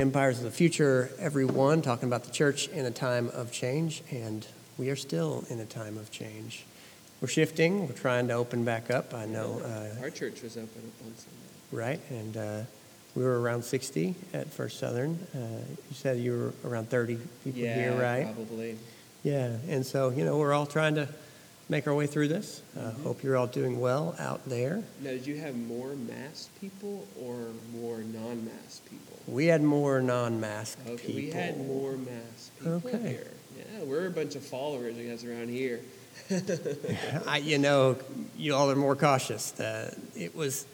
Empires of the Future, everyone, talking about the church in a time of change, and we are still in a time of change. We're shifting, we're trying to open back up. I know, uh, Our church was open on Sunday. right? And uh, we were around 60 at First Southern. Uh, you said you were around 30 people yeah, here, right? probably. Yeah, and so, you know, we're all trying to make our way through this. Uh, Mhm. Hope you're all doing well out there. Now, did you have more masked people or more non-masked people? We had more non masked Okay, people. we had more masked people Okay. here. Yeah, we're a bunch of followers, I guess, around here. I, you know, you all are more cautious. Uh, it was,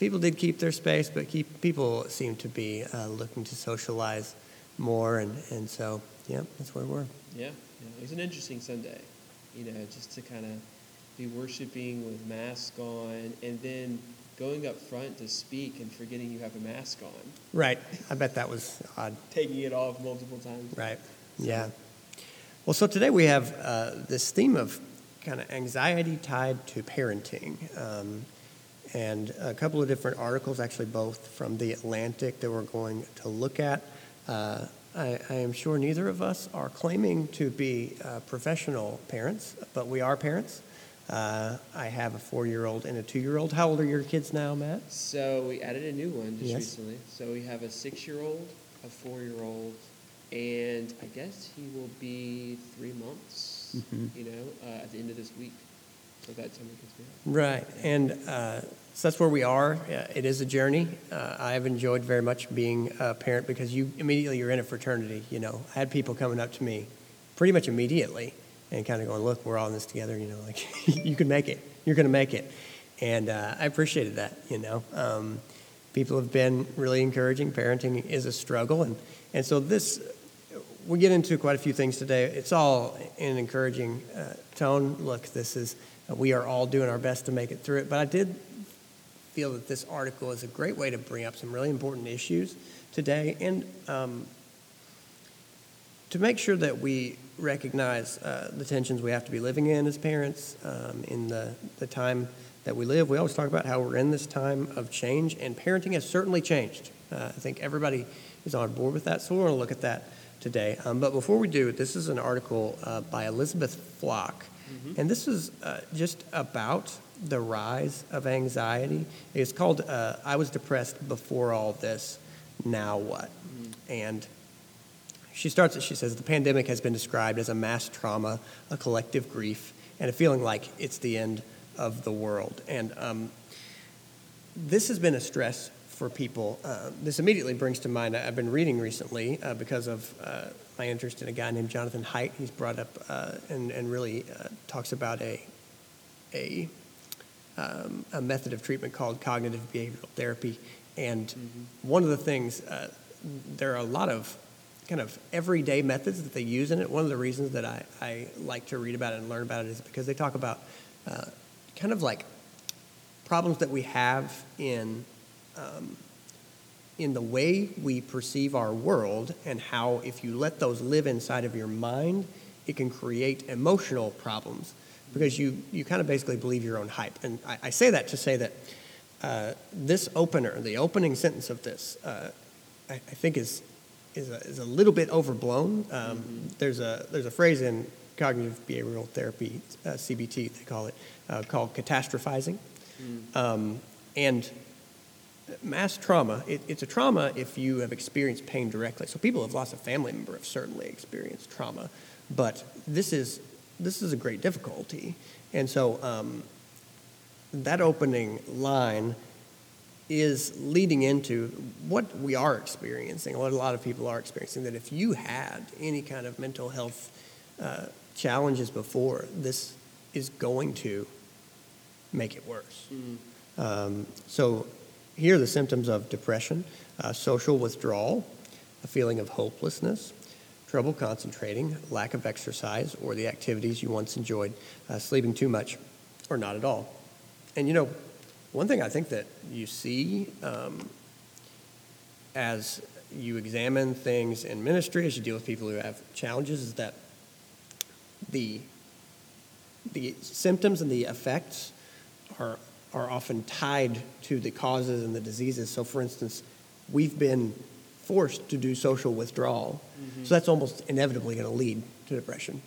people did keep their space, but keep, people seemed to be uh, looking to socialize more, and, and so, yeah, that's where we're. Yeah, yeah, it was an interesting Sunday. You know, just to kind of be worshiping with masks on, and then going up front to speak and forgetting you have a mask on, Right. I bet that was odd. taking it off multiple times. Right. Yeah. Well, so today we have uh, this theme of kind of anxiety tied to parenting. Um, and a couple of different articles, actually, both from The Atlantic, that we're going to look at. Uh, I, I am sure neither of us are claiming to be uh, professional parents, but we are parents. Uh, I have a four year old and a two year old. How old are your kids now, Matt? So we added a new one just Yes. recently. So we have a six-year-old, a four-year-old, and I guess he will be three months. Mhm. You know, uh, at the end of this week. So that time gets me. Right, and uh, so that's where we are. Uh, It is a journey. Uh, I have enjoyed very much being a parent because you immediately you're in a fraternity. You know, I had people coming up to me, pretty much immediately, and kind of going, "Look, we're all in this together. You know, like you can make it. You're going to make it," and uh, I appreciated that. You know, um, people have been really encouraging. Parenting is a struggle, and and so this we get into quite a few things today. It's all in an encouraging uh, tone. Look, this is we are all doing our best to make it through it. But I did feel that this article is a great way to bring up some really important issues today, and um, to make sure that we recognize uh, the tensions we have to be living in as parents um, in the the time that we live. We always talk about how we're in this time of change, and parenting has certainly changed. Uh, I think everybody is on board with that, so we're going to look at that today. Um, but before we do, this is an article uh, by Elizabeth Flock, and this is uh, just about the rise of anxiety. It's called uh, "I Was Depressed Before All This, Now What," and she starts it. She says the pandemic has been described as a mass trauma, a collective grief, and a feeling like it's the end of the world. And um, this has been a stress for people. Uh, this immediately brings to mind, I've been reading recently uh, because of uh, my interest in a guy named Jonathan Haidt. He's brought up uh, and, and really uh, talks about a, a, um, a method of treatment called cognitive behavioral therapy. And one of the things, uh, there are a lot of kind of everyday methods that they use in it. One of the reasons that I, I like to read about it and learn about it is because they talk about uh, kind of like problems that we have in um, in the way we perceive our world and how if you let those live inside of your mind it can create emotional problems because you, you kind of basically believe your own hype and i, I say that to say that uh, this opener the opening sentence of this uh, I, I think is is a, is a little bit overblown um, there's a there's a phrase in cognitive behavioral therapy uh, cbt they call it uh, called catastrophizing um, and mass trauma, it, it's a trauma if you have experienced pain directly. So people who have lost a family member have certainly experienced trauma, but this is this is a great difficulty. And so um, that opening line is leading into what we are experiencing, what a lot of people are experiencing, that if you had any kind of mental health uh, challenges before, this is going to make it worse. Um, so, here are the symptoms of depression uh, social withdrawal, a feeling of hopelessness, trouble concentrating, lack of exercise or the activities you once enjoyed, uh, sleeping too much or not at all. And you know, one thing I think that you see um, as you examine things in ministry, as you deal with people who have challenges, is that the the symptoms and the effects are are often tied to the causes and the diseases. So, for instance, we've been forced to do social withdrawal. Mm-hmm. So that's almost inevitably going to lead to depression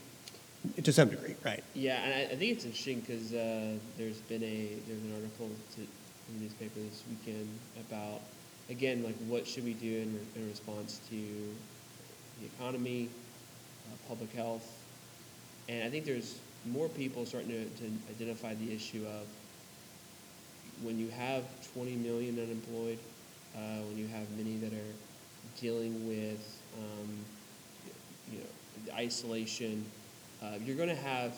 to some degree, right? Yeah, and I, I think it's interesting because uh, there's been a there's an article to, in the newspaper this weekend about again like what should we do in, in response to the economy, uh, public health, and I think there's more people starting to, to identify the issue of when you have 20 million unemployed, uh, when you have many that are dealing with um, you know isolation, uh, you're going to have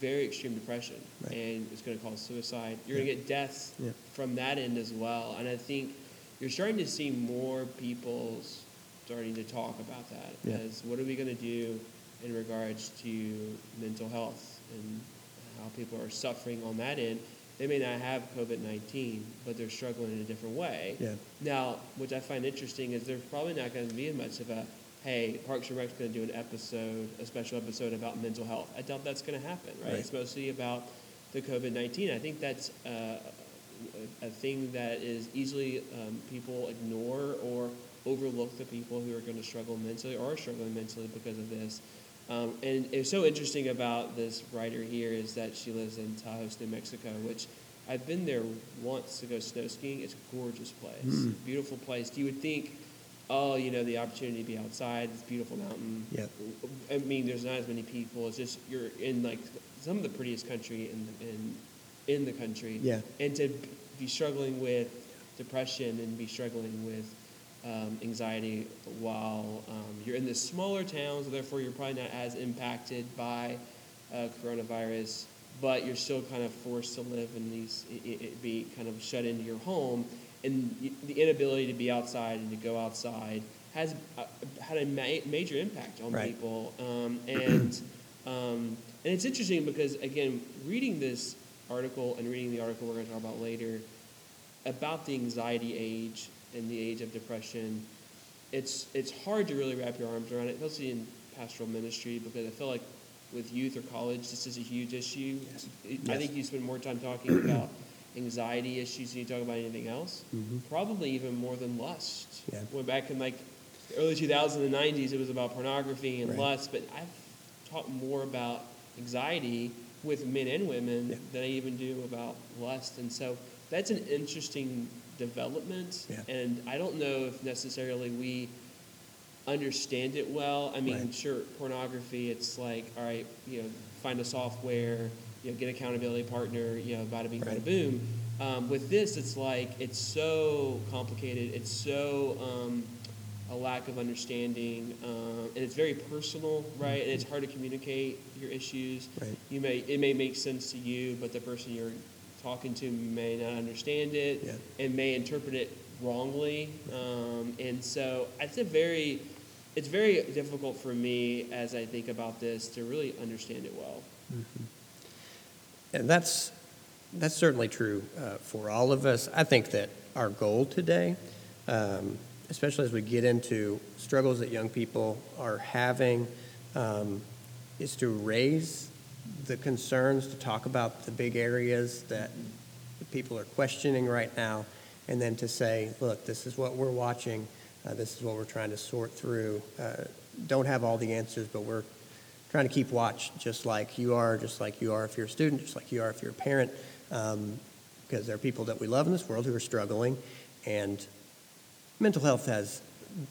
very extreme depression, Right. and it's going to cause suicide. You're going to get deaths Yeah. from that end as well, and I think you're starting to see more people starting to talk about that Yeah. as what are we going to do in regards to mental health and how people are suffering on that end. They may not have COVID 19, but they're struggling in a different way. Yeah. Now, which I find interesting is there's probably not going to be much of a, hey, Parks and Rec's going to do an episode, a special episode about mental health. I doubt that's going to happen, right? Right. It's mostly about the COVID 19. I think that's uh, a, thing that is easily um, people ignore or overlook the people who are going to struggle mentally or are struggling mentally because of this. Um, and it's so interesting about this writer here is that she lives in Taos, New Mexico, which I've been there once to go snow skiing. It's a gorgeous place, Mm. beautiful place. You would think, oh, you know, the opportunity to be outside, this beautiful mountain. Yeah. I mean, there's not as many people. It's just you're in like some of the prettiest country in the, in in the country. Yeah. And to be struggling with depression and be struggling with um, anxiety while um, you're in this smaller town, so therefore you're probably not as impacted by uh, coronavirus, but you're still kind of forced to live in these, i- i- it be kind of shut into your home, and the inability to be outside and to go outside has uh, had a ma- major impact on Right. people, um, and um, and it's interesting because again, reading this article and reading the article we're going to talk about later about the anxiety age and the age of depression, it's it's hard to really wrap your arms around it, especially in pastoral ministry, because I feel like with youth or college, this is a huge issue. Yes. It- I Yes. think you spend more time talking about anxiety issues than you talk about anything else. Mhm. Probably even more than lust. Yeah. When back in like the early 2000s and 90s, it was about pornography and Right. lust, but I've talked more about anxiety with men and women Yeah. than I even do about lust. And so that's an interesting development. Yeah. And I don't know if necessarily we understand it well. I mean, Right. sure, pornography, it's like, all right, you know, find a software, you know, get accountability partner, you know, bada bing, bada boom. Um, with this, it's like, it's so complicated. It's so um, a lack of understanding, um, and it's very personal, right? And it's hard to communicate your issues. Right. You may it may make sense to you, but the person you're talking to may not understand it Yeah. and may interpret it wrongly. Um, and so it's a very it's very difficult for me as I think about this to really understand it well. And that's, that's certainly true uh, for all of us. I think that our goal today, um, especially as we get into struggles that young people are having, um, is to raise the concerns, to talk about the big areas that people are questioning right now, and then to say, look, this is what we're watching, uh, this is what we're trying to sort through. Uh, don't have all the answers, but we're trying to keep watch just like you are, just like you are if you're a student, just like you are if you're a parent, um, because there are people that we love in this world who are struggling, and mental health has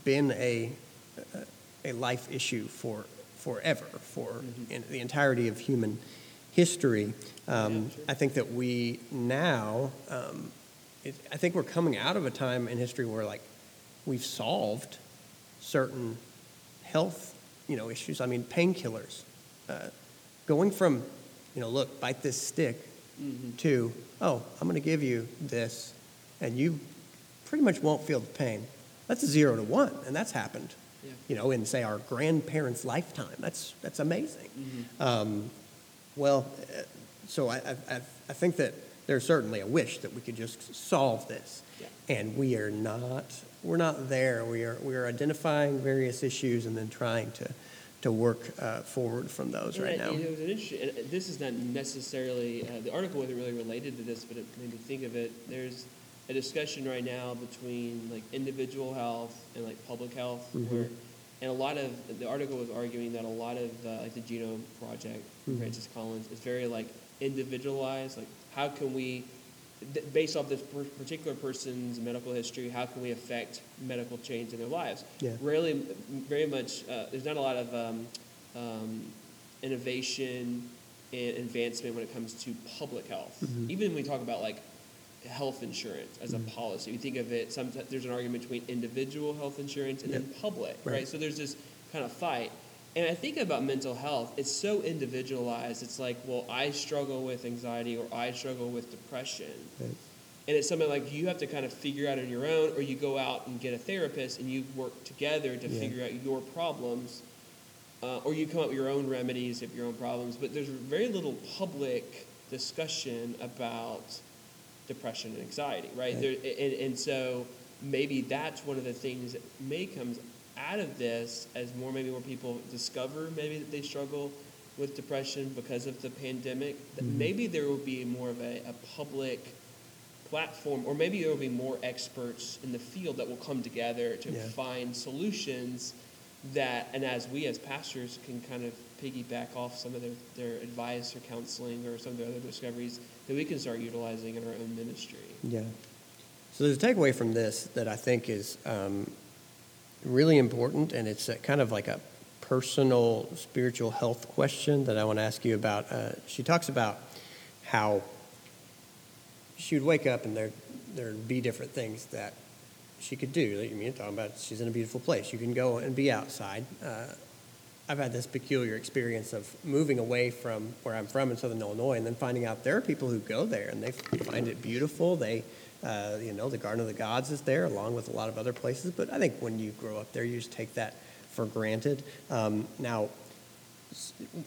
been a, a life issue for forever, for Mhm. in the entirety of human history. Um, Yeah, sure. I think that we now, um, it, I think we're coming out of a time in history where like we've solved certain health, you know, issues. I mean, painkillers. Uh, going from, you know, look, bite this stick, Mm-hmm. to, oh, I'm going to give you this, and you pretty much won't feel the pain. That's a zero to one, and that's happened, Yeah. you know, in say our grandparents' lifetime. That's that's amazing. Mhm. Um, well, uh, so I, I, I- I think that there's certainly a wish that we could just solve this, Yeah. and we are not. We're not there. We are we are identifying various issues and then trying to to work uh, forward from those And right now. you know, it was an this is not necessarily, uh, the article wasn't really related to this, but it made me think of it. There's a discussion right now between like individual health and like public health, Mhm. where and a lot of the article was arguing that a lot of uh, like the Genome Project, Mhm. Francis Collins, is very like individualized. Like, how can we, based off this particular person's medical history, how can we affect medical change in their lives? Yeah. Rarely, very much. Uh, there's not a lot of um, um, innovation and advancement when it comes to public health. Mhm. Even when we talk about like health insurance as a Mhm. policy, we think of it. Sometimes there's an argument between individual health insurance and then public, right? Right. So there's this kind of fight. And I think about mental health, it's so individualized. It's like, well, I struggle with anxiety or I struggle with depression. Right. And it's something like you have to kind of figure out on your own, or you go out and get a therapist and you work together to Yeah. figure out your problems, uh, or you come up with your own remedies of your own problems. But there's very little public discussion about depression and anxiety, right? Right. There, and, and so maybe that's one of the things that may come out of this as more maybe more people discover maybe that they struggle with depression because of the pandemic. That Mhm. maybe there will be more of a, a public platform, or maybe there will be more experts in the field that will come together to Yeah. find solutions that, and as we as pastors can kind of piggyback off some of their, their advice or counseling or some of their other discoveries that we can start utilizing in our own ministry. Yeah. So there's a takeaway from this that I think is um, really important, and it's kind of like a personal spiritual health question that I want to ask you about. Uh, she talks about how she would wake up and there there'd be different things that she could do. I mean, you're talking about she's in a beautiful place. You can go and be outside. Uh, I've had this peculiar experience of moving away from where I'm from in Southern Illinois, and then finding out there are people who go there and they find it beautiful. They, uh, you know, the Garden of the Gods is there, along with a lot of other places. But I think when you grow up there, you just take that for granted. Um, now,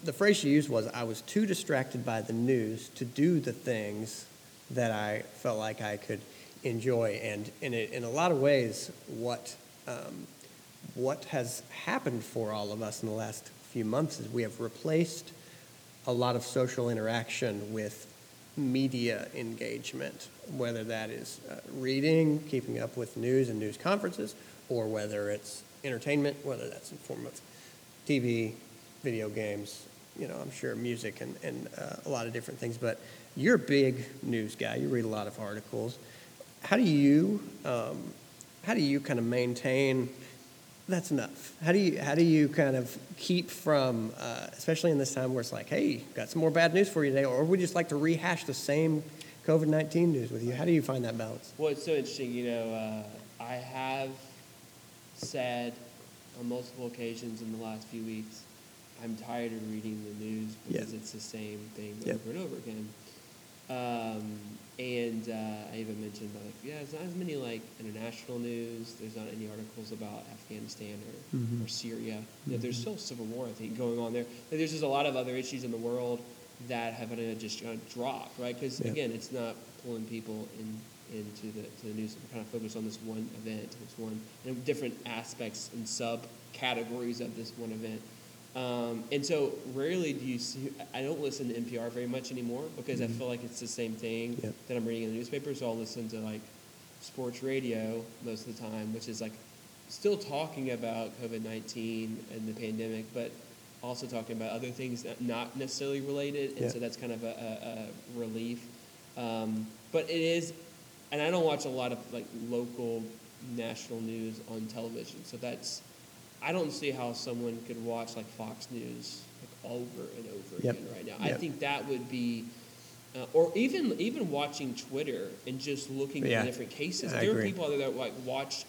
the phrase she used was, "I was too distracted by the news to do the things that I felt like I could enjoy." And in it, in a lot of ways, what um, what has happened for all of us in the last few months is we have replaced a lot of social interaction with media engagement, whether that is uh, reading, keeping up with news and news conferences, or whether it's entertainment, whether that's in form of TV, video games, you know, I'm sure music and, and uh, a lot of different things. But you're a big news guy. You read a lot of articles. How do you um, how do you kind of maintain that's enough. How do you how do you kind of keep from, uh, especially in this time where it's like, hey, got some more bad news for you today, or we just like to rehash the same COVID nineteen news with you? How do you find that balance? Well, it's so interesting. You know, uh, I have said on multiple occasions in the last few weeks, I'm tired of reading the news because Yeah. it's the same thing Yeah. over and over again. Um, and uh, I even mentioned like, yeah, it's not as many like international news. There's not any articles about Afghanistan or, Mhm. or Syria. You know, there's still civil war, I think, going on there. Like, there's just a lot of other issues in the world that have kind of just of dropped, right? Because Yeah. again, it's not pulling people in into the to the news. We're kind of focused on this one event, this one, and different aspects and subcategories of this one event. Um, and so rarely do you see, I don't listen to NPR very much anymore because I feel like it's the same thing Yep. that I'm reading in the newspaper. So I'll listen to like sports radio most of the time, which is like still talking about COVID 19 and the pandemic, but also talking about other things that not necessarily related. And Yeah. so that's kind of a, a, a relief. Um, but it is, and I don't watch a lot of like local national news on television. So that's, I don't see how someone could watch like Fox News like over and over Yep. again right now. I think that would be, uh, or even even watching Twitter and just looking Yeah. at different cases. I there are people out there that like watch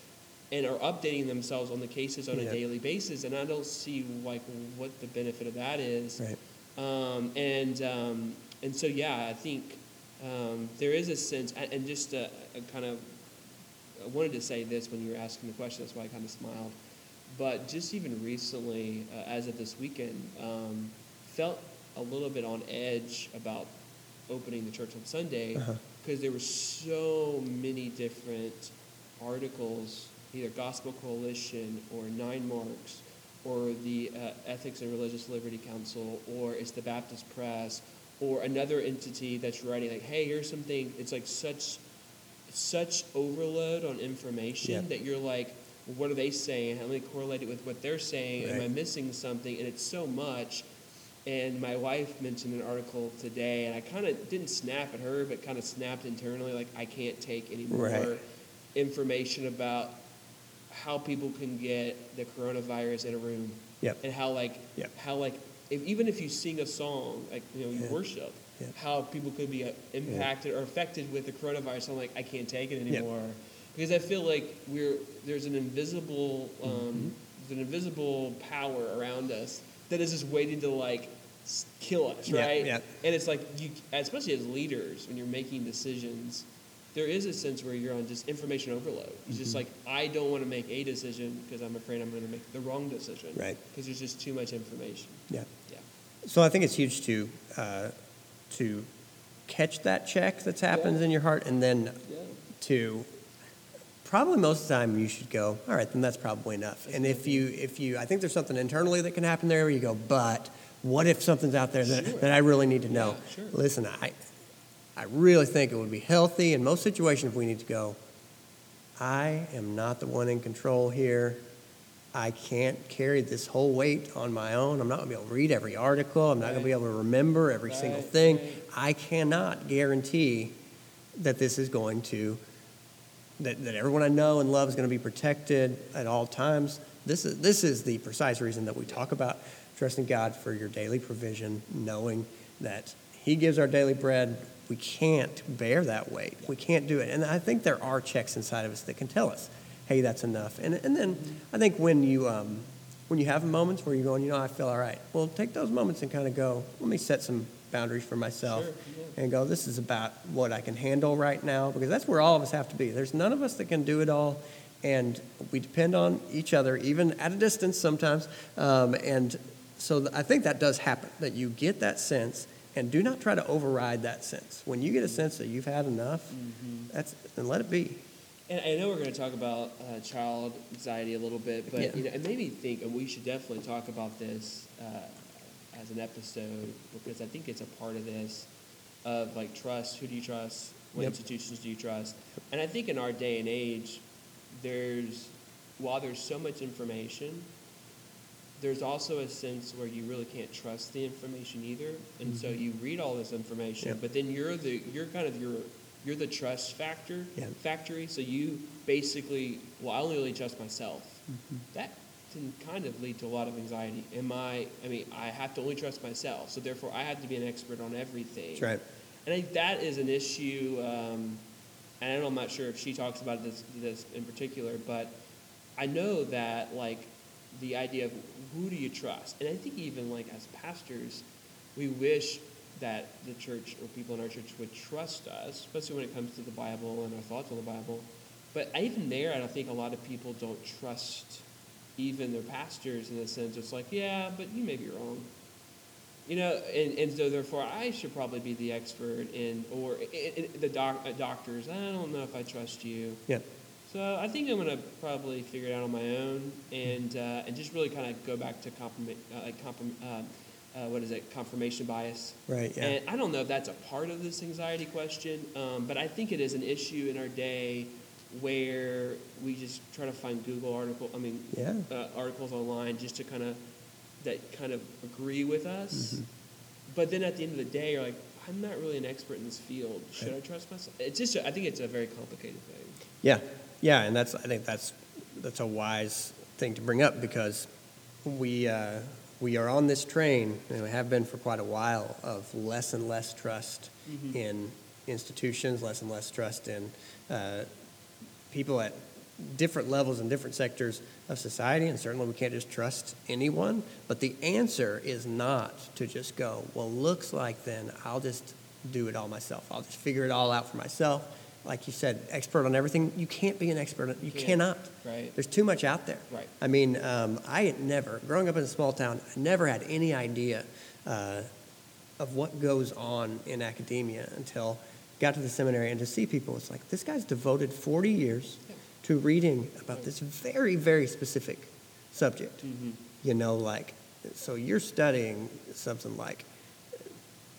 and are updating themselves on the cases on a daily basis, and I don't see like what the benefit of that is. Right. Um, and um, and so yeah, I think um, there is a sense, and just a, a kind of, I wanted to say this when you were asking the question. That's why I kind of smiled. But just even recently, uh, as of this weekend, um, felt a little bit on edge about opening the church on Sunday Uh-huh. because there were so many different articles, either Gospel Coalition or Nine Marks or the uh, Ethics and Religious Liberty Council or it's the Baptist Press or another entity that's writing like, hey, here's something. It's like such such overload on information Yeah. that you're like, well, what are they saying? How do they correlate it with what they're saying? Am I missing something? And it's so much. And my wife mentioned an article today, and I kind of didn't snap at her, but kind of snapped internally, like I can't take any more Right. information about how people can get the coronavirus in a room, Yep. and how like Yep. how like if, even if you sing a song like you know you Yeah. worship, Yeah. how people could be uh, impacted or affected with the coronavirus. I'm like I can't take it anymore because I feel like we're there's an invisible um, Mm-hmm. there's an invisible power around us that is just waiting to like kill us, right? yeah. And it's like you, especially as leaders, when you're making decisions, there is a sense where you're on just information overload. It's just Mm-hmm. like I don't want to make a decision because I'm afraid I'm going to make the wrong decision. Right. Because there's just too much information. Yeah. Yeah. So I think it's huge to uh, to catch that check that's happens Yeah. in your heart, and then Yeah. to probably most of the time you should go, all right, then that's probably enough. And if you if you I think there's something internally that can happen there where you go, but what if something's out there that, Sure. that I really need to know? Yeah, sure. Listen, I I really think it would be healthy in most situations if we need to go, I am not the one in control here. I can't carry this whole weight on my own. I'm not going to be able to read every article. I'm not going to be able to remember every single thing. right. I cannot guarantee that this is going to, that, that everyone I know and love is going to be protected at all times. This is, this is the precise reason that we talk about trusting God for your daily provision, knowing that He gives our daily bread. We can't bear that weight. We can't do it. And I think there are checks inside of us that can tell us, hey, that's enough. And, and then I think when you, um, when you have moments where you're going, you know, I feel all right, well, take those moments and kind of go, let me set some boundaries for myself Sure, yeah. and go, this is about what I can handle right now, because that's where all of us have to be. There's none of us that can do it all, and we depend on each other, even at a distance sometimes. Um, and so th- I think that does happen, that you get that sense, and do not try to override that sense. When you get a sense that you've had enough, that's, and let it be. And I know we're going to talk about uh, child anxiety a little bit, but Yeah. you know, it made me think, and we should definitely talk about this uh, as an episode because I think it's a part of this of like trust. Who do you trust? What Yep. institutions do you trust? And I think in our day and age, there's while there's so much information, there's also a sense where you really can't trust the information either, and so you read all this information, Yep. but then you're the you're kind of your you're the trust factor factory. So you basically, well, I only really trust myself. That can kind of lead to a lot of anxiety. Am I? I mean, I have to only trust myself, so therefore I have to be an expert on everything. That's right. And I think that is an issue. Um, and I know I'm not sure if she talks about this, this in particular, but I know that like the idea of who do you trust, and I think even like as pastors, we wish that the church or people in our church would trust us, especially when it comes to the Bible and our thoughts on the Bible. But even there, I don't think a lot of people don't trust even their pastors in the sense it's like, yeah, but you may be wrong. You know, and, and so therefore I should probably be the expert in, or in, in the doc, uh, doctors, I don't know if I trust you. Yeah. So I think I'm going to probably figure it out on my own and, uh, and just really kind of go back to compliment, uh, like comprom- uh, uh, what is it, confirmation bias. Right, yeah. And I don't know if that's a part of this anxiety question, um, but I think it is an issue in our day where we just try to find Google article, I mean, Yeah. uh, articles online just to kind of that kind of agree with us. Mm-hmm. But then at the end of the day, you're like, I'm not really an expert in this field. Should I trust myself? It's just, I think it's a very complicated thing. Yeah, yeah, and that's I think that's that's a wise thing to bring up because we uh, we are on this train and we have been for quite a while of less and less trust in institutions, less and less trust in uh, people at different levels and different sectors of society, and certainly we can't just trust anyone. But the answer is not to just go, well, looks like then I'll just do it all myself. I'll just figure it all out for myself. Like you said, expert on everything. You can't be an expert. on- You cannot. Right. There's too much out there. Right. I mean, um, I had never, growing up in a small town, I never had any idea uh, of what goes on in academia until got to the seminary and to see people. It's like this guy's devoted 40 years to reading about this very, very specific subject. Mm-hmm. You know, like, so you're studying something like,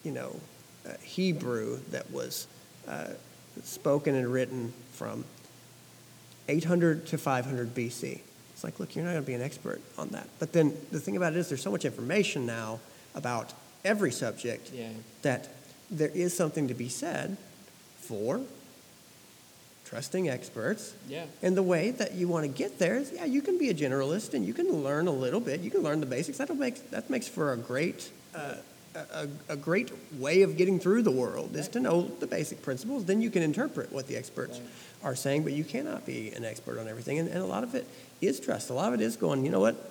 you know, uh, Hebrew that was uh, spoken and written from 800 to 500 BC. It's like, look, you're not going to be an expert on that. But then the thing about it is, there's so much information now about every subject Yeah. that there is something to be said for trusting experts. Yeah. And the way that you want to get there is, yeah, you can be a generalist and you can learn a little bit. You can learn the basics. That'll make that makes for a great uh, a, a great way of getting through the world is to know the basic principles. Then you can interpret what the experts are saying, but you cannot be an expert on everything. And, and a lot of it is trust. A lot of it is going, you know what?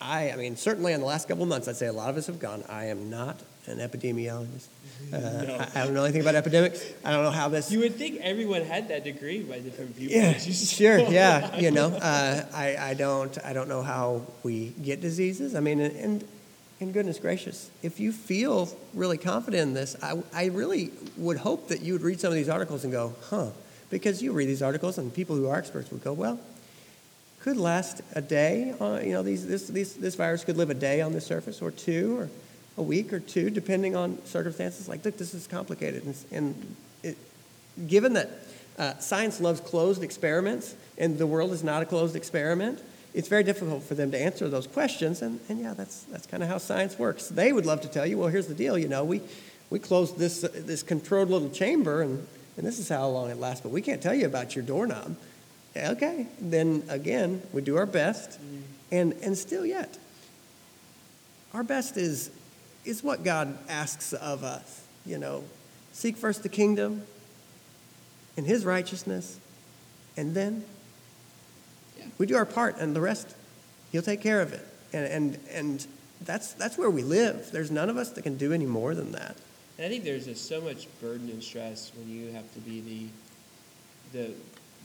I, I mean, certainly in the last couple of months, I'd say a lot of us have gone, I am not an epidemiologist. Uh, I, I don't know anything about epidemics. I don't know how this. You would think everyone had that degree by different Yeah, viewpoints. You sure. Yeah, you know, uh, I, I don't I don't know how we get diseases. I mean, and, and goodness gracious, if you feel really confident in this, I, I really would hope that you would read some of these articles and go, huh, because you read these articles and people who are experts would go, well, could last a day. You know, these, this, these, this virus could live a day on the surface, or two, or a week, or two, depending on circumstances. Like, look, this is complicated, and, and it, given that uh, science loves closed experiments, and the world is not a closed experiment, it's very difficult for them to answer those questions. And, and yeah, that's, that's kind of how science works. They would love to tell you, well, here's the deal. You know, we, we closed this, uh, this controlled little chamber, and, and this is how long it lasts, but we can't tell you about your doorknob. Okay, then again, we do our best, and, and still yet, our best is, is what God asks of us. You know, seek first the kingdom and his righteousness, and then. We do our part, and the rest, he'll take care of it. And, and, and that's, that's where we live. There's none of us that can do any more than that. And I think there's just so much burden and stress when you have to be the, the,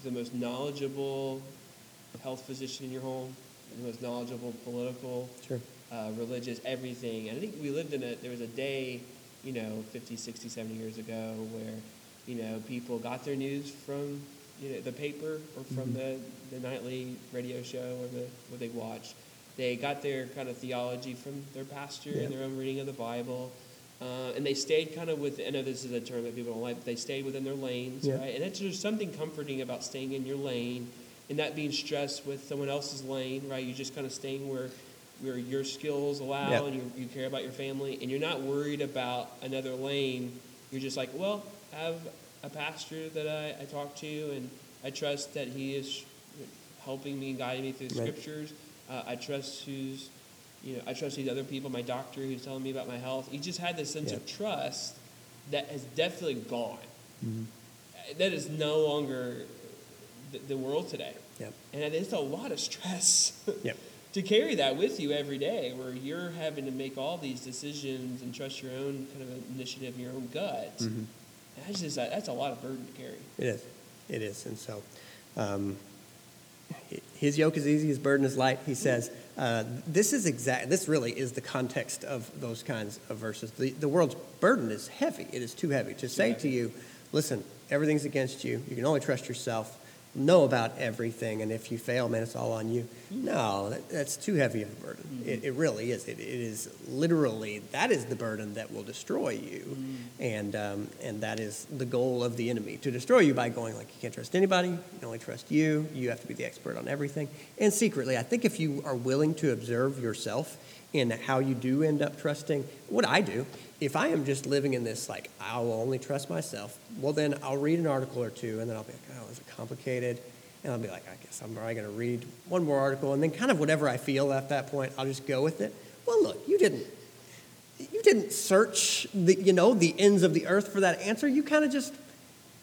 the most knowledgeable health physician in your home, the most knowledgeable political, Sure. uh, religious, everything. And I think we lived in a, there was a day, you know, 50, 60, 70 years ago where, you know, people got their news from, you know, the paper or from the, the nightly radio show or the, what they watched. They got their kind of theology from their pastor Yeah. and their own reading of the Bible. Uh, and they stayed kind of with, I know this is a term that people don't like, but they stayed within their lanes, Yeah. right? And that's, there's something comforting about staying in your lane and not being stressed with someone else's lane, right? You're just kind of staying where, where your skills allow Yeah. and you, you care about your family and you're not worried about another lane. You're just like, well, I have a pastor that I, I talk to and I trust that he is helping me and guiding me through the Right. scriptures. Uh, I trust who's, you know, I trust these other people, my doctor who's telling me about my health. He just had this sense Yeah. of trust that has definitely gone. Mm-hmm. That is no longer the, the world today. Yep. And it's a lot of stress Yep. to carry that with you every day, where you're having to make all these decisions and trust your own kind of initiative, your own gut. Mhm. That's just that's a lot of burden to carry. It is. It is. And so, um, his yoke is easy, his burden is light. He says, uh, this is exact. This really is the context of those kinds of verses. The, the world's burden is heavy. It is too heavy to say to you, listen, everything's against you. You can only trust yourself. Know about everything, and if you fail, man, it's all on you. No, that, that's too heavy of a burden. It, it really is. It, it is literally that is the burden that will destroy you, and um, and that is the goal of the enemy to destroy you by going like you can't trust anybody. You can only trust you. You have to be the expert on everything. And secretly, I think if you are willing to observe yourself in how you do end up trusting, what I do, if I am just living in this like I will only trust myself, well then I'll read an article or two, and then I'll be like, oh, complicated? And I'll be like, I guess I'm probably going to read one more article, and then kind of whatever I feel at that point, I'll just go with it. Well, look, you didn't you didn't search the you know the ends of the earth for that answer. You kind of just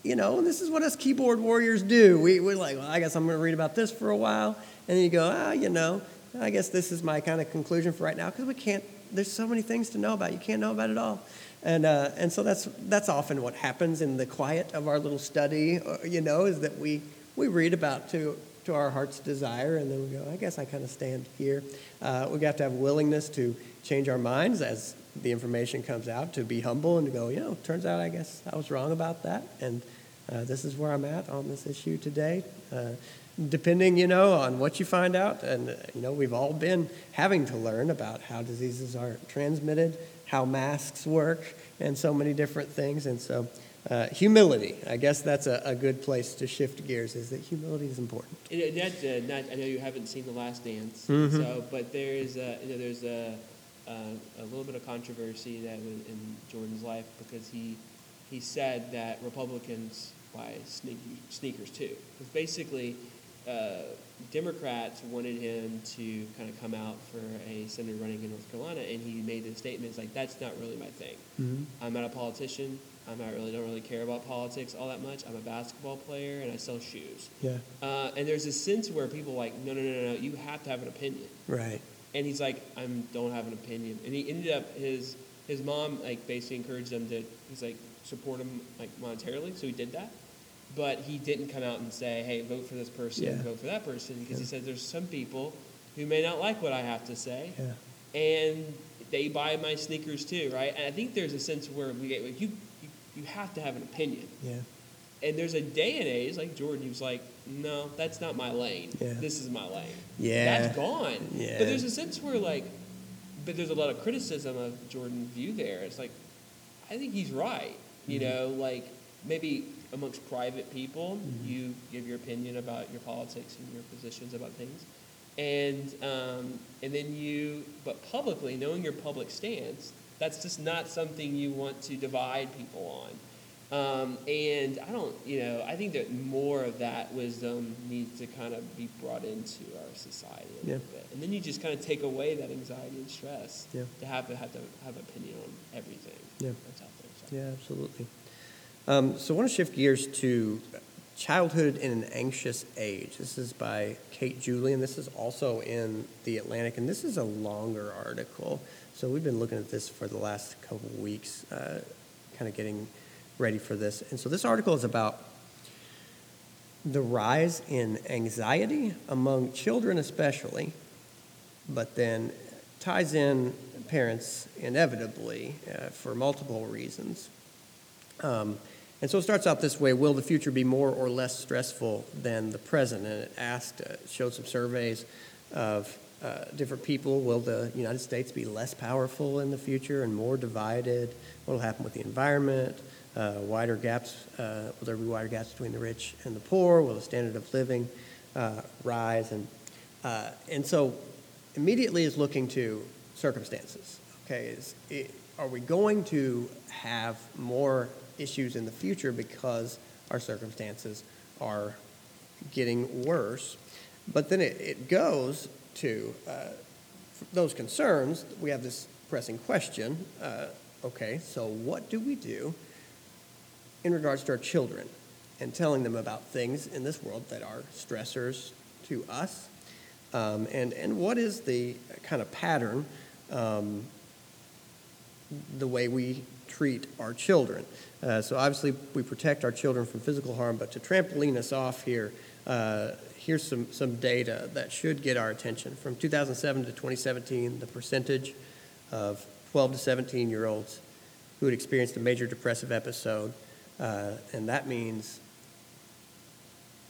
you know this is what us keyboard warriors do. We we're like, well, I guess I'm going to read about this for a while, and then you go, ah, you know, I guess this is my kind of conclusion for right now because we can't. There's so many things to know about. You can't know about it all. And, uh, and so that's, that's often what happens in the quiet of our little study, uh, you know, is that we, we read about to, to our heart's desire, and then we go, I guess I kind of stand here. Uh, we have to have willingness to change our minds as the information comes out, to be humble and to go, you know, turns out I guess I was wrong about that, and uh, this is where I'm at on this issue today. Uh, depending, you know, on what you find out, and uh, you know, we've all been having to learn about how diseases are transmitted, how masks work, and so many different things. And so, uh, humility. I guess that's a, a good place to shift gears. Is that humility is important. And, Not, uh, not, I know you haven't seen The Last Dance, Mhm. so but there's a, you know, there's a, a, a little bit of controversy that was in Jordan's life because he he said that Republicans buy sneaky, sneakers too. Because basically, uh, Democrats wanted him to kind of come out for a senator running in North Carolina, and he made the statements like, "That's not really my thing. Mm-hmm. I'm not a politician. I'm not really don't really care about politics all that much. I'm a basketball player, and I sell shoes." Yeah. Uh, and there's a sense where people are like, no, no, no, no, no, you have to have an opinion. Right. And he's like, I don't have an opinion. And he ended up his his mom like basically encouraged him to he's like support him like monetarily, so he did that. But he didn't come out and say, hey, vote for this person, Yeah. vote for that person, because he said there's some people who may not like what I have to say, Yeah. and they buy my sneakers too, right? And I think there's a sense where we get you you, you have to have an opinion. Yeah. And there's a day and age like Jordan he was like, no, that's not my lane. Yeah. This is my lane. Yeah. That's gone. Yeah. But there's a sense where like, but there's a lot of criticism of Jordan's view there. It's like, I think he's right. You Mm-hmm. know, like maybe amongst private people, Mm-hmm. you give your opinion about your politics and your positions about things. And, um, and then you, but publicly, knowing your public stance, that's just not something you want to divide people on. Um, and I don't, you know, I think that more of that wisdom needs to kind of be brought into our society a little bit. And then you just kind of take away that anxiety and stress Yeah. to have to have to have an opinion on everything Yeah. that's out there. So. Yeah, absolutely. Um, so I want to shift gears to childhood in an anxious age. This is by Kate Julian. This is also in the Atlantic, and this is a longer article. So we've been looking at this for the last couple weeks, uh, kind of getting ready for this. And so this article is about the rise in anxiety among children, especially, but then ties in parents inevitably uh, for multiple reasons. Um, and so it starts out this way Will the future be more or less stressful than the present? And it asked, uh, showed some surveys of uh, different people. Will the United States be less powerful in the future and more divided? What will happen with the environment? Uh, wider gaps, uh, will there be wider gaps between the rich and the poor? Will the standard of living uh, rise? And, uh, and so immediately is looking to circumstances. Okay, is it, are we going to have more issues in the future because our circumstances are getting worse? But then it, it goes to uh, those concerns. We have this pressing question. Uh, okay, so what do we do in regards to our children and telling them about things in this world that are stressors to us? Um, and, and what is the kind of pattern, um, the way we treat our children? Uh, so obviously we protect our children from physical harm, but to trampoline us off here, uh, here's some, some data that should get our attention. From 2007 to 2017, the percentage of 12 to 17 year olds who had experienced a major depressive episode, uh, and that means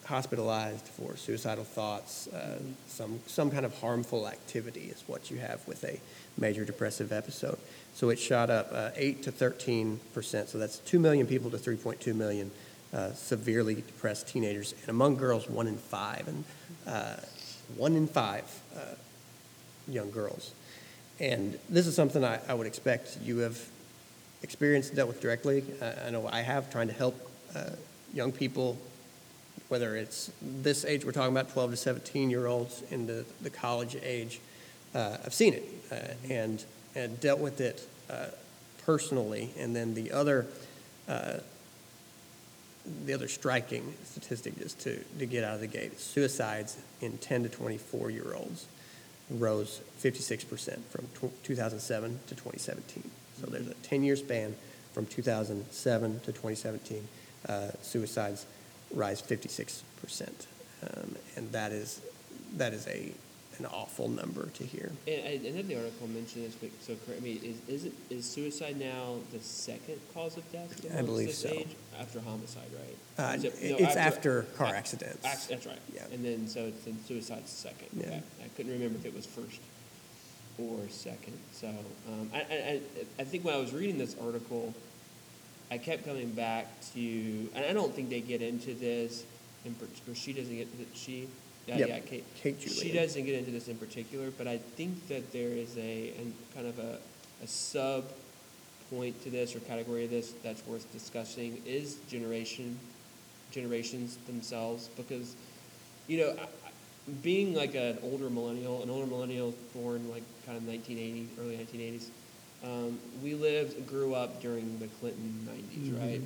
hospitalized for suicidal thoughts, uh, some, some kind of harmful activity is what you have with a major depressive episode. So it shot up uh, 8 to 13 percent. So that's 2 million people to 3.2 million uh, severely depressed teenagers. And among girls, 1 in 5. And uh, 1 in 5 uh, young girls. And this is something I, I would expect you have experienced, dealt with directly. I know I have, trying to help uh, young people whether it's this age we're talking about, 12 to 17 year olds into the college age, uh, I've seen it uh, and, and dealt with it uh, personally. And then the other, uh, the other striking statistic just to, to get out of the gate suicides in 10 to 24 year olds rose 56% from tw 2007 to 2017. So there's a 10 year span from 2007 to 2017. Uh, suicides rise 56%. Um, and that is, that is a, an awful number to hear. And I, I know the article mentioned this, but so correct me. Is, is it is suicide now the second cause of death? I believe so. age? after homicide, right? Uh, it- no, it's after car ac- accidents. ac- that's right. Yeah. And then so it's then suicide's second. Yeah. Okay. I couldn't remember if it was first or second. So um, I, I- I think when I was reading this article, I kept coming back to, and I don't think they get into this, in, or she doesn't get, she, yeah, Yep. yeah, Kate. Kate She doesn't get into this in particular, but I think that there is a, and kind of a, a sub point to this or category of this that's worth discussing is generation, generations themselves, because, you know, being like an older millennial, an older millennial born like kind of 1980, early 1980s, um, we lived, grew up during the Clinton 90s, right?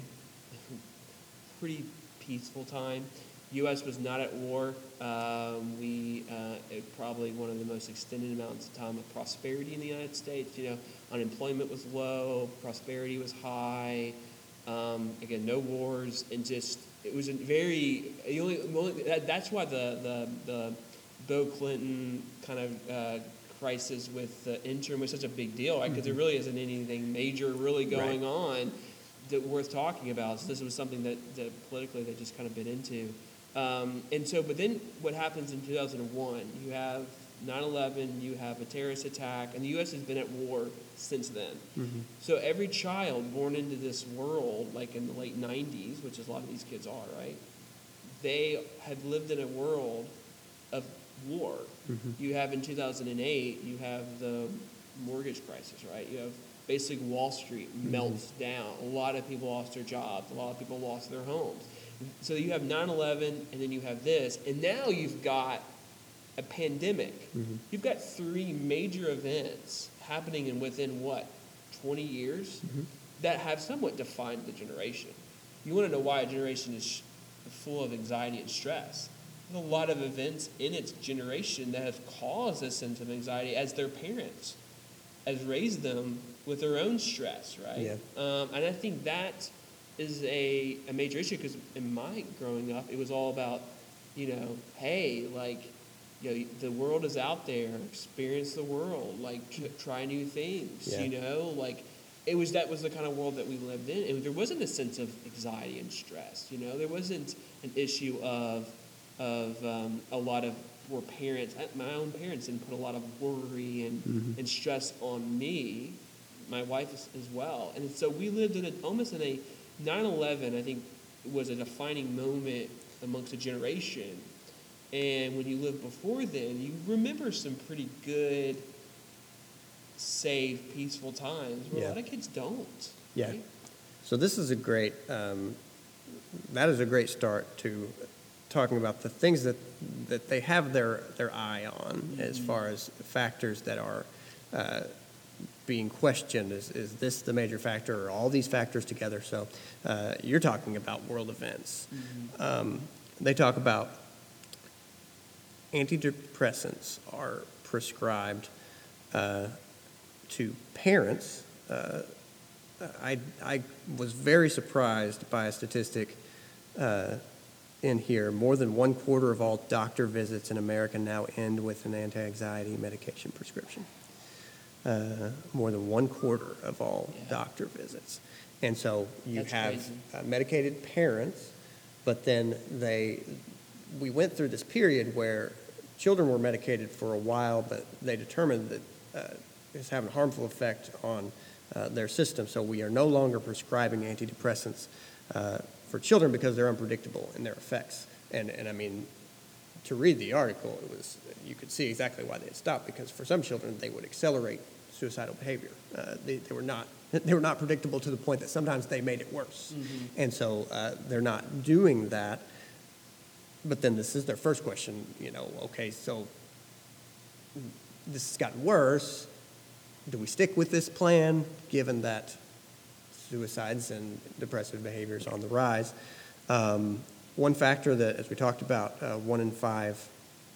Pretty peaceful time. U.S. was not at war. Um, we uh, it probably one of the most extended amounts of time of prosperity in the United States. You know, unemployment was low, prosperity was high. Um, again, no wars, and just it was a very. The only, only- that, that's why the the the Bill Clinton kind of uh, crisis with the interim was such a big deal, right? Because there really isn't anything major really going on that worth talking about. So this was something that, that politically they just kind of bit into. Um, and so, but then what happens in 2001? You have 9/11, you have a terrorist attack, and the U.S. has been at war since then. So every child born into this world, like in the late 90s, which is a lot of these kids are, right? They have lived in a world of war. Mm-hmm. You have in 2008, you have the mortgage crisis, right? You have basically Wall Street mm-hmm. melts down. A lot of people lost their jobs. A lot of people lost their homes. So you have 9/11, and then you have this, and now you've got a pandemic. Mm-hmm. You've got three major events happening in within what 20 years that have somewhat defined the generation. You want to know why a generation is full of anxiety and stress? A lot of events in its generation that have caused a sense of anxiety as their parents has raised them with their own stress, right? Yeah. Um, and I think that is a, a major issue because in my growing up, it was all about, you know, hey, like, you know, the world is out there, experience the world, like, tr- try new things, Yeah. you know, like, it was that was the kind of world that we lived in. And there wasn't a sense of anxiety and stress, you know, there wasn't an issue of, of um, a lot of where parents, my own parents didn't put a lot of worry and, and stress on me, my wife as, as well. And so we lived in a, almost in a 9 11, I think, was a defining moment amongst a generation. And when you live before then, you remember some pretty good, safe, peaceful times where Yeah. a lot of kids don't. Yeah. right? So this is a great, um, that is a great start to talking about the things that, that they have their, their eye on as far as factors that are uh, being questioned. Is, is this the major factor or all these factors together? So uh, you're talking about world events. Um, they talk about antidepressants are prescribed uh, to parents. Uh, I, I was very surprised by a statistic uh, in here. More than one quarter of all doctor visits in America now end with an anti anxiety medication prescription. Uh, more than one quarter of all Yeah. doctor visits. And so you That's have uh, medicated parents, but then they, we went through this period where children were medicated for a while, but they determined that uh, it's having a harmful effect on uh, their system. So we are no longer prescribing antidepressants uh, for children because they're unpredictable in their effects. And, and I mean, to read the article, it was you could see exactly why they had stopped because for some children they would accelerate suicidal behavior. Uh, they, they were not they were not predictable to the point that sometimes they made it worse, and so uh, they're not doing that. But then this is their first question. You know, okay, so this has gotten worse. Do we stick with this plan given that suicides and depressive behaviors on the rise? Um, one factor that, as we talked about, uh, one in five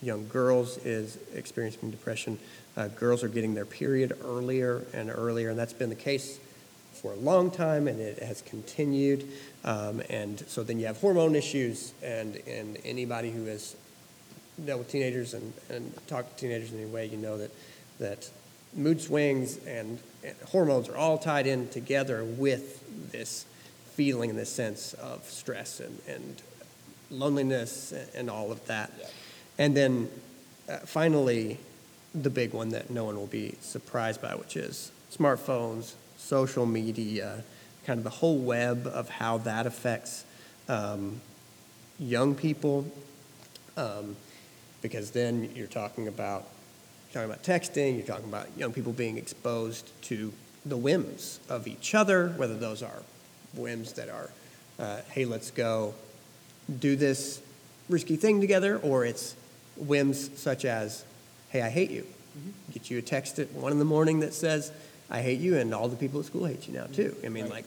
young girls is experiencing depression. Uh, girls are getting their period earlier and earlier, and that's been the case for a long time, and it has continued. Um, and so then you have hormone issues, and, and anybody who has dealt with teenagers and, and talked to teenagers in any way, you know that, that mood swings and, and hormones are all tied in together with this feeling and this sense of stress and, and loneliness and all of that. Yeah. And then uh, finally, the big one that no one will be surprised by, which is smartphones, social media, kind of the whole web of how that affects um, young people, um, because then you're talking about talking about texting, you're talking about young people being exposed to the whims of each other, whether those are whims that are, uh, hey, let's go do this risky thing together, or it's whims such as, hey, I hate you. Get you a text at one in the morning that says, I hate you, and all the people at school hate you now, too. I mean, Right. like,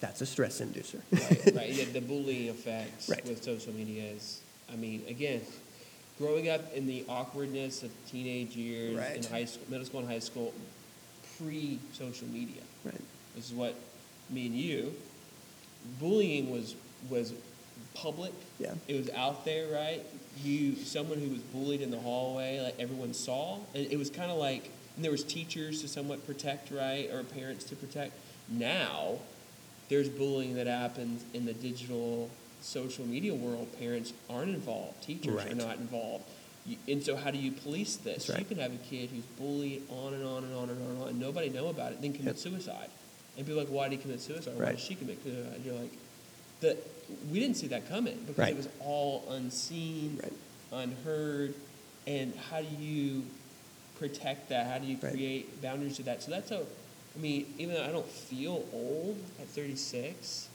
that's a stress inducer. right, right. Yeah, the bullying effects Right. with social media is, I mean, again, growing up in the awkwardness of teenage years in high school, middle school and high school, pre-social media. Right. This is what me and you. Bullying was was public. Yeah. It was out there, right? You someone who was bullied in the hallway, like everyone saw, and it was kind of like there was teachers to somewhat protect, right, or parents to protect. Now, there's bullying that happens in the digital social media world. Parents aren't involved. Teachers are not involved. You, and so, how do you police this? Right. You can have a kid who's bullied on and on and on and on and on, and nobody know about it, then commit Yep. suicide. And people are like, why did he commit suicide? Why did she commit suicide? And you're like, the, we didn't see that coming because Right. it was all unseen, Right. unheard. And how do you protect that? How do you Right. create boundaries to that? So that's a, I mean, even though I don't feel old at 36,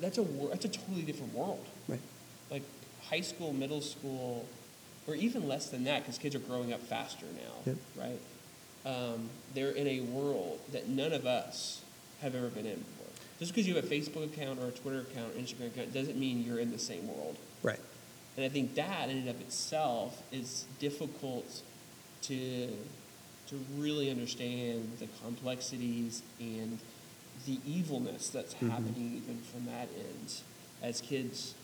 that's a wor- that's a totally different world. Right. Like high school, middle school, or even less than that, because kids are growing up faster now, Yep. right? Um, they're in a world that none of us have ever been in before. Just because you have a Facebook account or a Twitter account or Instagram account doesn't mean you're in the same world. Right. And I think that in and of itself is difficult to to really understand the complexities and the evilness that's Mhm. happening even from that end as kids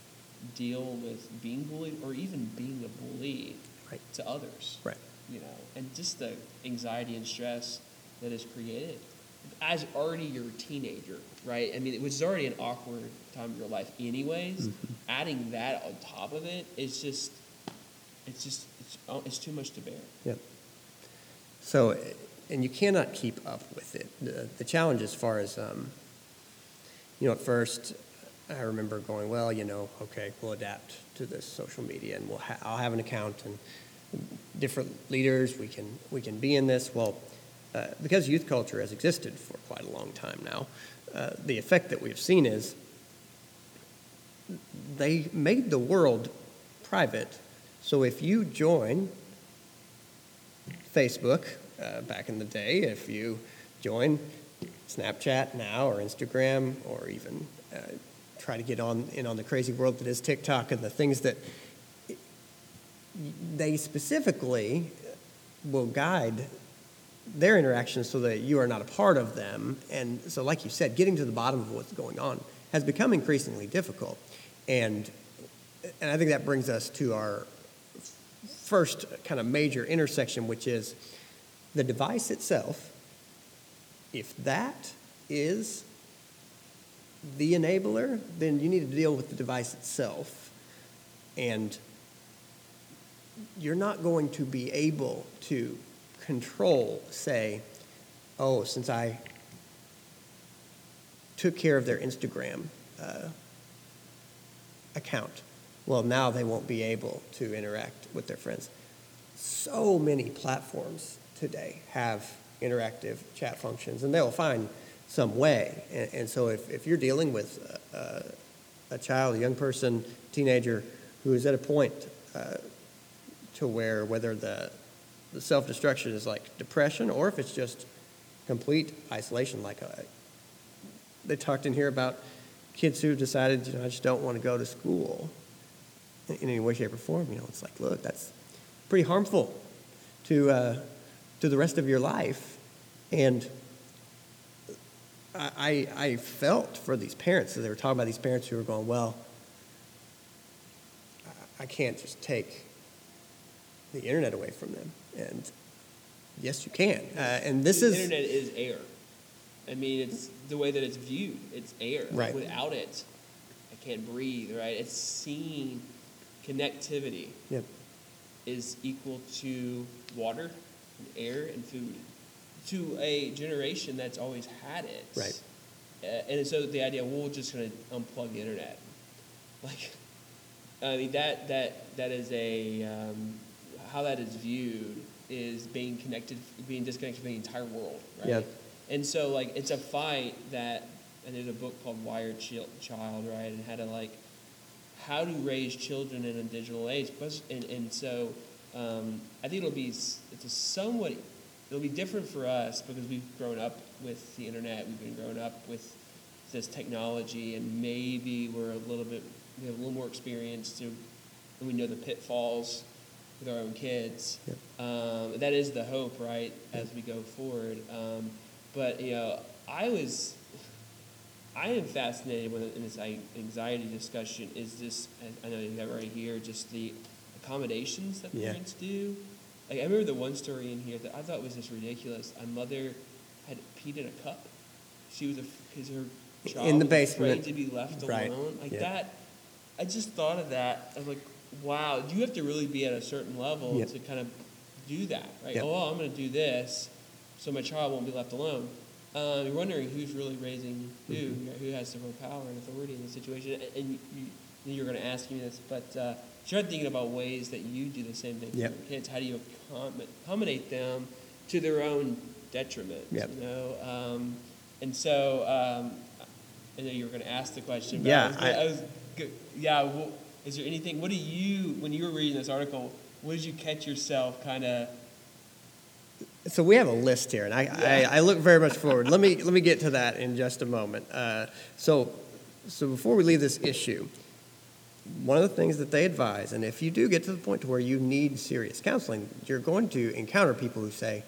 deal with being bullied or even being a bully Right. to others. Right. You know, and just the anxiety and stress that is created as already you're a teenager, right? I mean, it was already an awkward time of your life, anyways. Mhm. Adding that on top of it, it's just, it's just, it's, oh, it's too much to bear. Yep. So, and you cannot keep up with it. The, the challenge as far as, um, you know, at first, I remember going, well, you know, okay, we'll adapt to this social media and we'll ha- I'll have an account and different leaders, we can, we can be in this. Well, uh, because youth culture has existed for quite a long time now, uh, the effect that we've seen is they made the world private. So if you join Facebook uh, back in the day, if you join Snapchat now or Instagram or even uh, try to get on in on the crazy world that is TikTok and the things that they specifically will guide their interactions so that you are not a part of them. And so, like you said, getting to the bottom of what's going on has become increasingly difficult. And, and I think that brings us to our first kind of major intersection, which is the device itself. If that is the enabler, then you need to deal with the device itself. And you're not going to be able to control, say, oh, since I took care of their Instagram uh, account, well, now they won't be able to interact with their friends. So many platforms today have interactive chat functions, and they'll find some way. And, and so if, if you're dealing with a, a child, a young person, teenager who is at a point uh, to where whether the, the self-destruction is like depression or if it's just complete isolation, like a, they talked in here about kids who decided, you know, I just don't want to go to school in any way, shape, or form. You know, it's like, look, that's pretty harmful to uh, to the rest of your life, and I, I I felt for these parents. So they were talking about these parents who were going, well, I- can't just take the internet away from them, and yes, you can. Uh, and this the is internet is air. I mean, it's the way that it's viewed. It's air. Right. Without it, I can't breathe. Right? It's seeing connectivity Yep. is equal to water, and air, and food. To a generation that's always had it, Right. Uh, and so the idea, well, we're just going to unplug the internet. Like, I mean, that, that, that is a, um, how that is viewed is being connected, being disconnected from the entire world, right? Yeah. And so, like, it's a fight that, and there's a book called Wired Chil- Child, right? And how to, like, how to raise children in a digital age. And, and so, um, I think it'll be, it's a somewhat, it'll be different for us because we've grown up with the internet, we've been grown up with this technology, and maybe we're a little bit, we have a little more experience to, and we know the pitfalls with our own kids. Yep. Um, that is the hope, right, as we go forward. Um, but you know, I was, I am fascinated with in this anxiety discussion. Is this? I know you have right here. Just the accommodations that Yeah. parents do. Like I remember the one story in here that I thought was just ridiculous. A mother had peed in a cup. She was because her child In the basement. afraid to be left Right. alone. Like Yeah. that. I just thought of that. I was like, wow, you have to really be at a certain level Yep. to kind of do that, right? Yep. Oh, I'm going to do this, so my child won't be left alone. Um, you're wondering who's really raising who, Mm-hmm. who has the real power and authority in the situation, and, you, are going to ask me this, but uh, start thinking about ways that you do the same thing for Yep. your kids. How do you accommodate them to their own detriment? Yep. You know, um, and so um, I know you were going to ask the question. But Yeah, I was, I- I was good. yeah. Well, is there anything? What do you, when you were reading this article, what did you catch yourself kind of? So we have a list here, and I, Yeah. I, I look very much forward. let me let me get to that in just a moment. Uh, so, so before we leave this issue, one of the things that they advise, and if you do get to the point to where you need serious counseling, you're going to encounter people who say,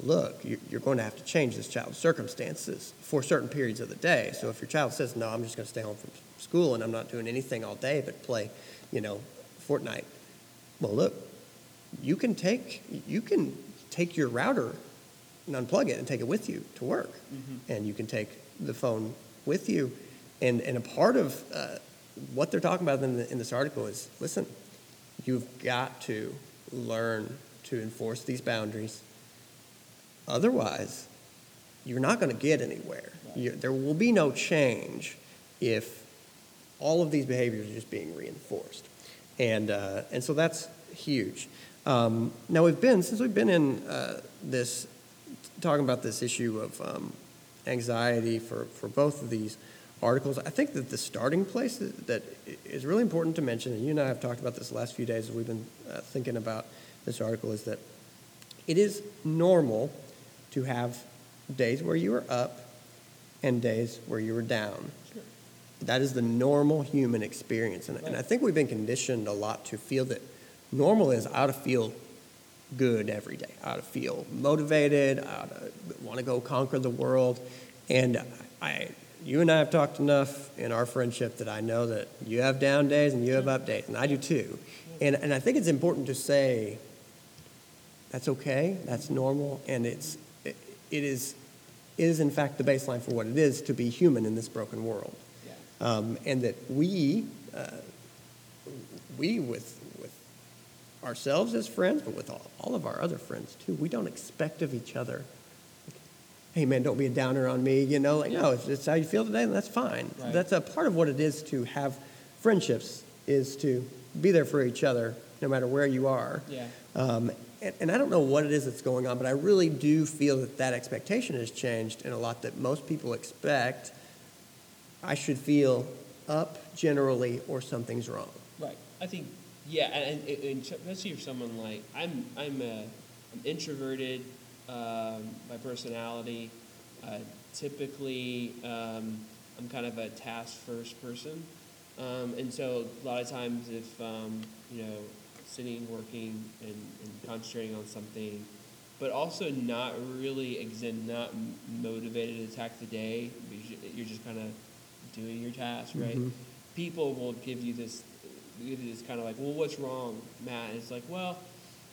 "Look, you- you're going to have to change this child's circumstances for certain periods of the day." So if your child says, "No, I'm just going to stay home from school and I'm not doing anything all day but play, you know, Fortnite," well, look, you can take you can take your router and unplug it and take it with you to work, and you can take the phone with you. And and a part of uh, what they're talking about in, the, in this article is listen, you've got to learn to enforce these boundaries. Otherwise, you're not going to get anywhere. You, there will be no change if all of these behaviors are just being reinforced. And, uh, and so that's huge. Um, now, we've been, since we've been in uh, this, talking about this issue of um, anxiety for, for both of these articles, I think that the starting place that, is really important to mention, and you and I have talked about this the last few days as we've been uh, thinking about this article, is that it is normal to have days where you are up and days where you are down. Sure. That is the normal human experience. And, and I think we've been conditioned a lot to feel that normal is out to feel good every day, out to feel motivated, out to want to go conquer the world. And I, you and I have talked enough in our friendship that I know that you have down days and you have up days, and I do too. And, and I think it's important to say that's okay, that's normal, and it's, it, it is, it is in fact the baseline for what it is to be human in this broken world Yeah. um, and that we, uh, we with, with ourselves as friends, but with all, all of our other friends too, we don't expect of each other. Hey man, don't be a downer on me. You know, like no, if it's how you feel today, then that's fine. Right. That's a part of what it is to have friendships is to be there for each other no matter where you are. Yeah. Um, and, and I don't know what it is that's going on, but I really do feel that that expectation has changed and a lot that most people expect I should feel up generally or something's wrong. Right. I think, yeah, and, and, and especially for someone like I'm, I'm, a, I'm introverted um, by personality. Uh, typically, um, I'm kind of a task first person, um, and so a lot of times, if um, you know, sitting, working, and, and concentrating on something, but also not really exen, not motivated to attack the day. you- You're just kind of doing your task, right? Mhm. People will give you this, give you this kind of like, well, what's wrong, Matt? And it's like, well,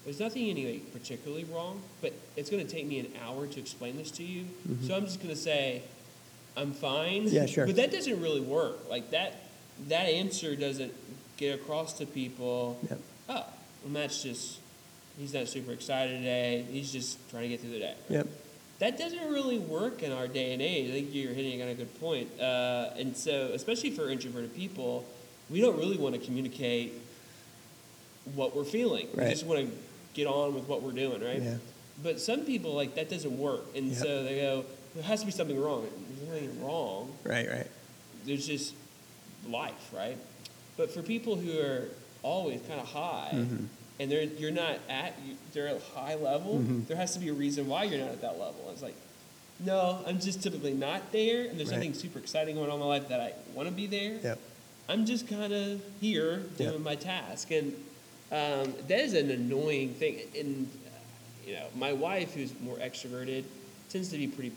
there's nothing anyway particularly wrong, but it's going to take me an hour to explain this to you. So I'm just going to say, I'm fine. Yeah, sure. But that doesn't really work. Like that, that answer doesn't get across to people. Yep. Oh, well, Matt's just, he's not super excited today. He's just trying to get through the day. Yep. that doesn't really work in our day and age. I think you're hitting on a good point. Uh, and so, especially for introverted people, we don't really want to communicate what we're feeling. Right. We just want to get on with what we're doing, right? Yeah. But some people like that doesn't work, and Yep. so they go, "There has to be something wrong." There's nothing wrong. Right, right. There's just life, right? But for people who are always kind of high, Mm-hmm. and they're you're not at you- they're at a high level, Mm-hmm. there has to be a reason why you're not at that level. It's like, no, I'm just typically not there, and there's Right. something super exciting going on in my life that I want to be there. Yep. I'm just kind of here doing Yep. my task, and um, that is an annoying thing. And uh, you know, my wife, who's more extroverted, tends to be pretty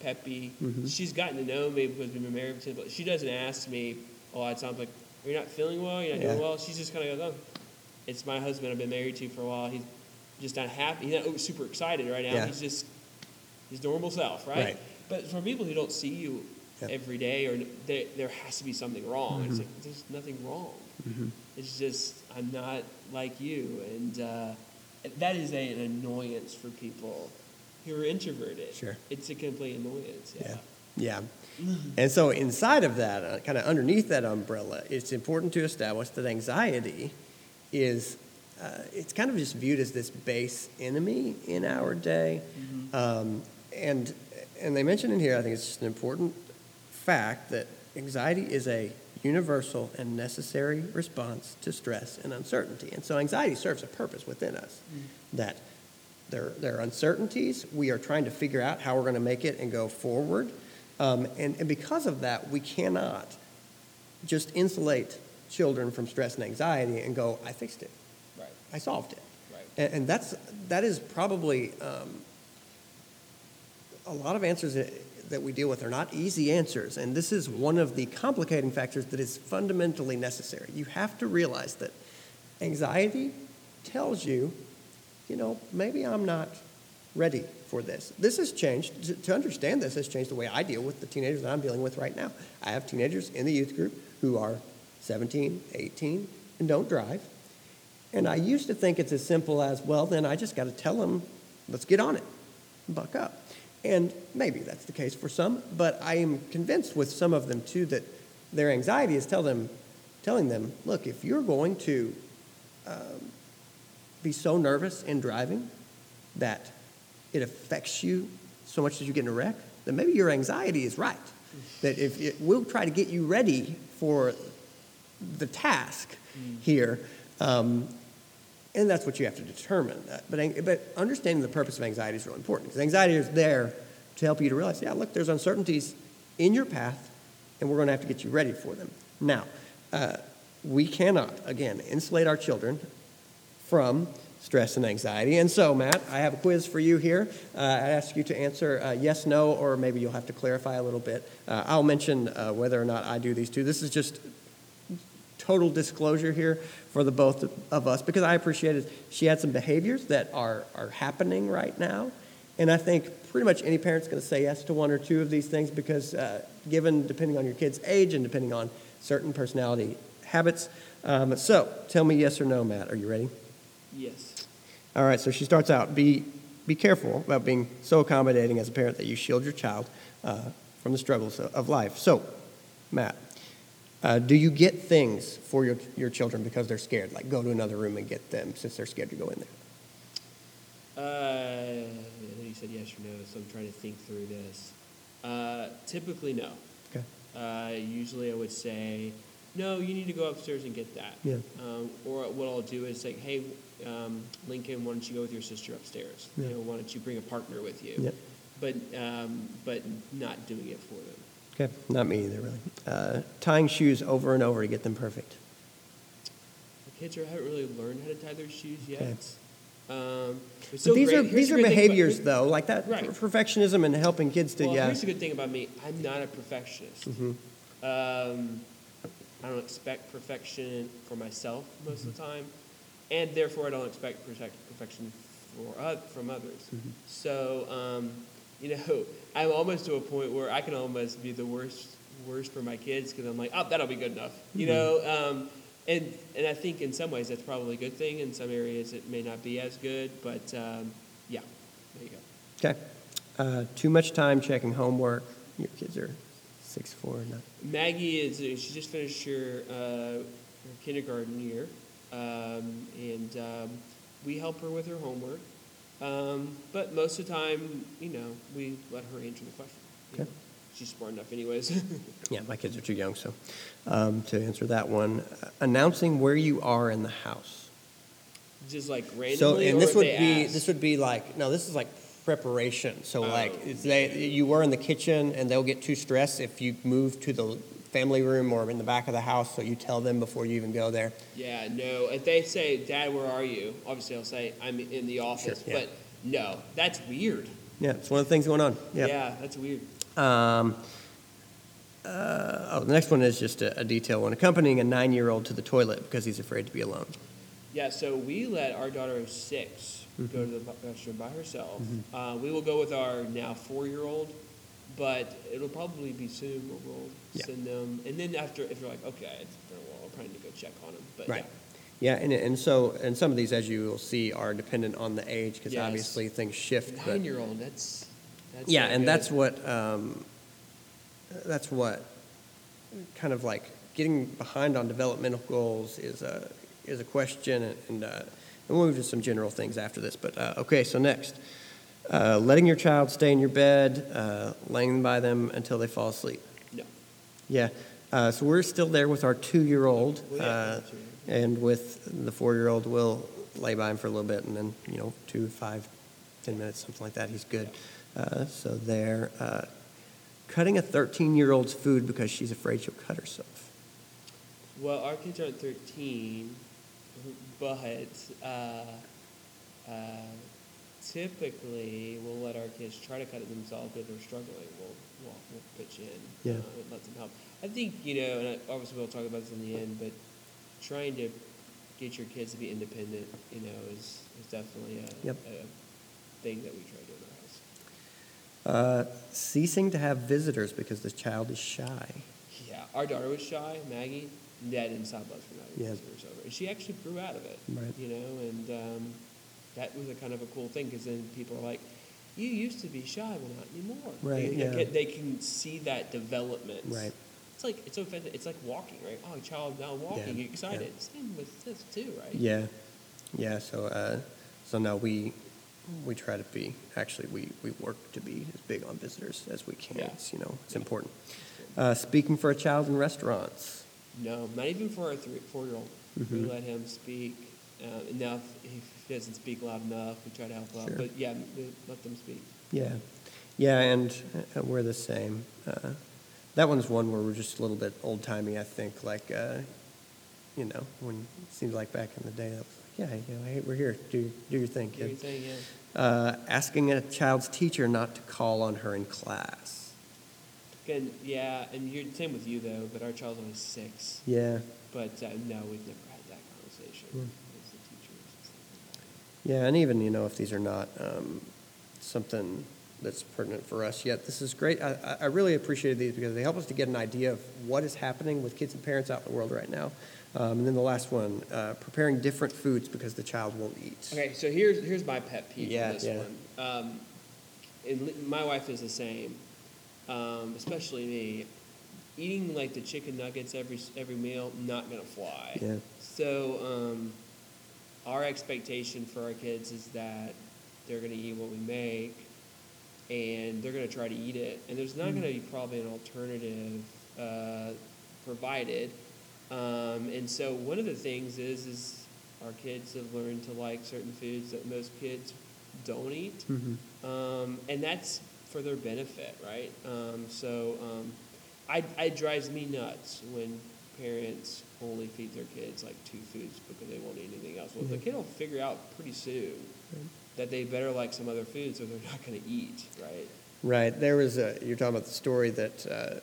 peppy. Mm-hmm. She's gotten to know me because we've been married, for 10 but she doesn't ask me a lot of times like, are "You're not feeling well. You're not doing well." She's just kind of goes, "Oh, it's my husband. I've been married to for a while. He's just not happy. He's not super excited right now. Yeah. He's just his normal self, right? Right. But for people who don't see you every day, or there, there has to be something wrong. Mm-hmm. It's like there's nothing wrong. It's just I'm not like you, and uh, that is a, an annoyance for people who are introverted. Sure. it's a complete annoyance. Yeah. Yeah. Yeah. And so inside of that, uh, kind of underneath that umbrella, it's important to establish that anxiety is, uh, it's kind of just viewed as this base enemy in our day. Um, and, and they mention in here, I think it's just an important fact that anxiety is a universal and necessary response to stress and uncertainty. And so anxiety serves a purpose within us that there, there are uncertainties. We are trying to figure out how we're going to make it and go forward. Um, and, and because of that, we cannot just insulate children from stress and anxiety and go, I fixed it, Right. I solved it. Right. And, and that's, that is probably um, a lot of answers that, we deal with are not easy answers. And this is one of the complicating factors that is fundamentally necessary. You have to realize that anxiety tells you, you know, maybe I'm not ready for this. This has changed. To understand this has changed the way I deal with the teenagers that I'm dealing with right now. I have teenagers in the youth group who are 17, 18, and don't drive. And I used to think it's as simple as, well, then I just got to tell them, let's get on it, buck up. And maybe that's the case for some, but I am convinced with some of them too that their anxiety is tell them, telling them, look, if you're going to um, be so nervous in driving that it affects you so much that you get in a wreck, then maybe your anxiety is right. That if it, we'll try to get you ready for the task here, um, and that's what you have to determine. But, but understanding the purpose of anxiety is really important because anxiety is there to help you to realize, yeah, look, there's uncertainties in your path, and we're going to have to get you ready for them. Now, uh, we cannot, again, insulate our children from stress and anxiety. And so, Matt, I have a quiz for you here. Uh, I ask you to answer uh, yes, no, or maybe you'll have to clarify a little bit. Uh, I'll mention uh, whether or not I do these two. This is just total disclosure here for the both of us because I appreciated she had some behaviors that are, are happening right now. And I think pretty much any parent's going to say yes to one or two of these things because, uh, given depending on your kid's age and depending on certain personality habits. Um, so tell me yes or no, Matt. Are you ready? Yes. All right, so she starts out be, be careful about being so accommodating as a parent that you shield your child uh, from the struggles of, of life. So, Matt, uh, do you get things for your, your children because they're scared? Like go to another room and get them since they're scared to go in there? Uh, I think you said yes or no, so I'm trying to think through this. Uh, typically, no. Okay. Uh, usually, I would say, no, you need to go upstairs and get that. Yeah. Um, or what I'll do is say, hey, um, Lincoln, why don't you go with your sister upstairs? Yeah. You know, why don't you bring a partner with you? Yep. But um, but not doing it for them. Okay, not me either, really. Uh, tying shoes over and over to get them perfect. The kids are, haven't really learned how to tie their shoes yet. Okay. Um, it's But so these great- are here's these are behaviors, though, like that Right. perfectionism and helping kids to well, yeah. here's the good thing about me. I'm not a perfectionist. Mhm. Um, I don't expect perfection for myself most Mm-hmm. of the time, and therefore I don't expect perfection for oth- from others. Mm-hmm. So, um, you know, I'm almost to a point where I can almost be the worst worst for my kids because I'm like, oh, that'll be good enough. You Mm-hmm. know, um, and and I think in some ways that's probably a good thing. In some areas it may not be as good, but um, yeah, there you go. Okay. Uh, too much time checking homework. Your kids are six, four, six, four, nine. Maggie is she just finished her, uh, her kindergarten year, um, and um, we help her with her homework. Um, but most of the time, you know, we let her answer the question. Okay. know. She's smart enough, anyways. Yeah, my kids are too young, so um, to answer that one, uh, announcing where you are in the house. just like randomly, So, and this would be ask? this would be like no, this is like preparation. So Oh. like they you were in the kitchen, and they'll get too stressed if you move to the family room or in the back of the house. So you tell them before you even go there. Yeah, no. If they say, "Dad, where are you?" Obviously, I'll say, "I'm in the office." yeah. But no, that's weird. Yeah, it's one of the things going on. Yeah. Yeah, that's weird. Um, uh, oh, the next one is just a, a detail one. Accompanying a nine-year-old to the toilet because he's afraid to be alone. Yeah, so we let our daughter of 6 Mm-hmm. go to the restroom by herself. Uh, we will go with our now four-year-old, but it'll probably be soon where we'll Yeah. send them. And then after, if you're like, okay, it's been a while, I'll probably need to go check on them. But Right. Yeah, and, and so and some of these, as you will see, are dependent on the age because Yes. obviously things shift. yeah, nine-year-old, that's, that's yeah, and good. that's what um, that's what kind of like getting behind on developmental goals is a is a question, and, and, uh, and we'll move to some general things after this. But uh, okay, so next, uh, letting your child stay in your bed, uh, laying by them until they fall asleep. no. Yeah, uh, so we're still there with our two-year-old, Well, yeah, uh, and with the four-year-old, we'll lay by him for a little bit, and then you know, two, five, ten minutes, something like that. He's good. Uh, so there, uh, cutting a thirteen-year-old's food because she's afraid she'll cut herself. Well, our kids aren't 13, but uh, uh, typically we'll let our kids try to cut it themselves if they're struggling. We'll, we'll, we'll pitch in Yeah. uh, and let them help. I think, you know, and I, obviously we'll talk about this in the end, but trying to get your kids to be independent, you know, is, is definitely a, Yep. a thing that we try to do in our house. Uh, ceasing to have visitors because the child is shy. Yeah, our daughter was shy, Maggie. Dad didn't stop us from having Yeah. visitors over, and she actually grew out of it. Right. You know, and um, that was a kind of a cool thing because then people are like, "You used to be shy, well, not anymore." Right, They, yeah. they, can, they can see that development. Right. It's like it's so. It's like walking, right? Oh, a child now walking, Yeah, excited. Same with this too, right? Yeah, yeah. So, uh, so no, we we try to be actually we we work to be as big on visitors as we can. Yeah. It's, you know, it's important. Uh, speaking for a child in restaurants. No, not even for our three, four-year-old. Mhm. We let him speak. Uh, enough. If he doesn't speak loud enough, we try to help out. But yeah, let them speak. Yeah, yeah, and uh, we're the same. Uh, that one's one where we're just a little bit old timey. I think, like, uh, you know, when it seems like back in the day, that was like, yeah, you know, hey, we're here. Do do your thing, Do your thing, yeah. Uh, asking a child's teacher not to call on her in class. Again, yeah, and you're same with you though. But our child's only six. Yeah, But uh, no, we've never had that conversation Hmm. with the teachers. and stuff like that. Yeah, and even you know if these are not um, something that's pertinent for us yet, this is great. I, I- really appreciate these because they help us to get an idea of what is happening with kids and parents out in the world right now. Um, and then the last one, uh, preparing different foods because the child won't eat. Okay, so here's here's my pet peeve Yeah, this yeah. one. Um, and my wife is the same, um, especially me. Eating like the chicken nuggets every every meal, not gonna fly. Yeah. So um, our expectation for our kids is that they're gonna eat what we make, and they're gonna try to eat it. And there's not gonna be probably an alternative uh, provided. Um, and so one of the things is is our kids have learned to like certain foods that most kids don't eat, Mhm. um, and that's for their benefit, right? Um, so um, I, it drives me nuts when parents only feed their kids like two foods because they won't eat anything else. Well, the kid will figure out pretty soon that they better like some other foods or they're not going to eat, right? Right. There was a, you're talking about the story that uh,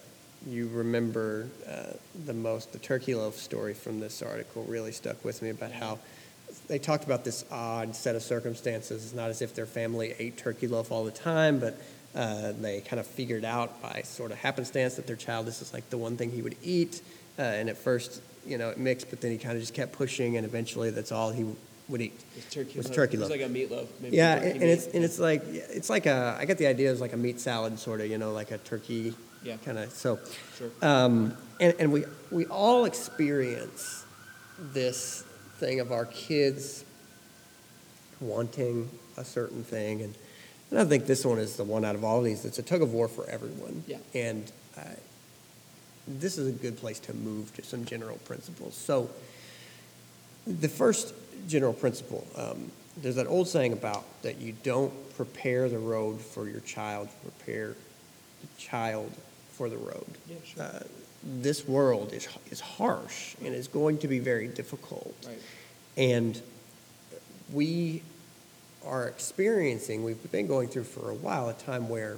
you remember uh, the most, the turkey loaf story from this article really stuck with me about how they talked about this odd set of circumstances. It's not as if their family ate turkey loaf all the time, but uh, they kind of figured out by sort of happenstance that their child, this is like the one thing he would eat. Uh, and at first, you know, it mixed, but then he kind of just kept pushing, and eventually that's all he would eat. It's turkey. Was loaf. turkey It's like a meatloaf. Maybe Yeah, and, and it's and it's like it's like a I get the idea it's like a meat salad sort of you know like a turkey Yeah. kind of so Sure. um, and and we we all experience this thing of our kids wanting a certain thing and and I think this one is the one out of all these it's a tug of war for everyone Yeah. and uh, this is a good place to move to some general principles so the first general principle um, there's that old saying about that you don't prepare the road for your child, prepare the child for the road. Yeah, sure. Uh, this world is, is harsh and is going to be very difficult. Right. And we are experiencing, we've been going through for a while, a time where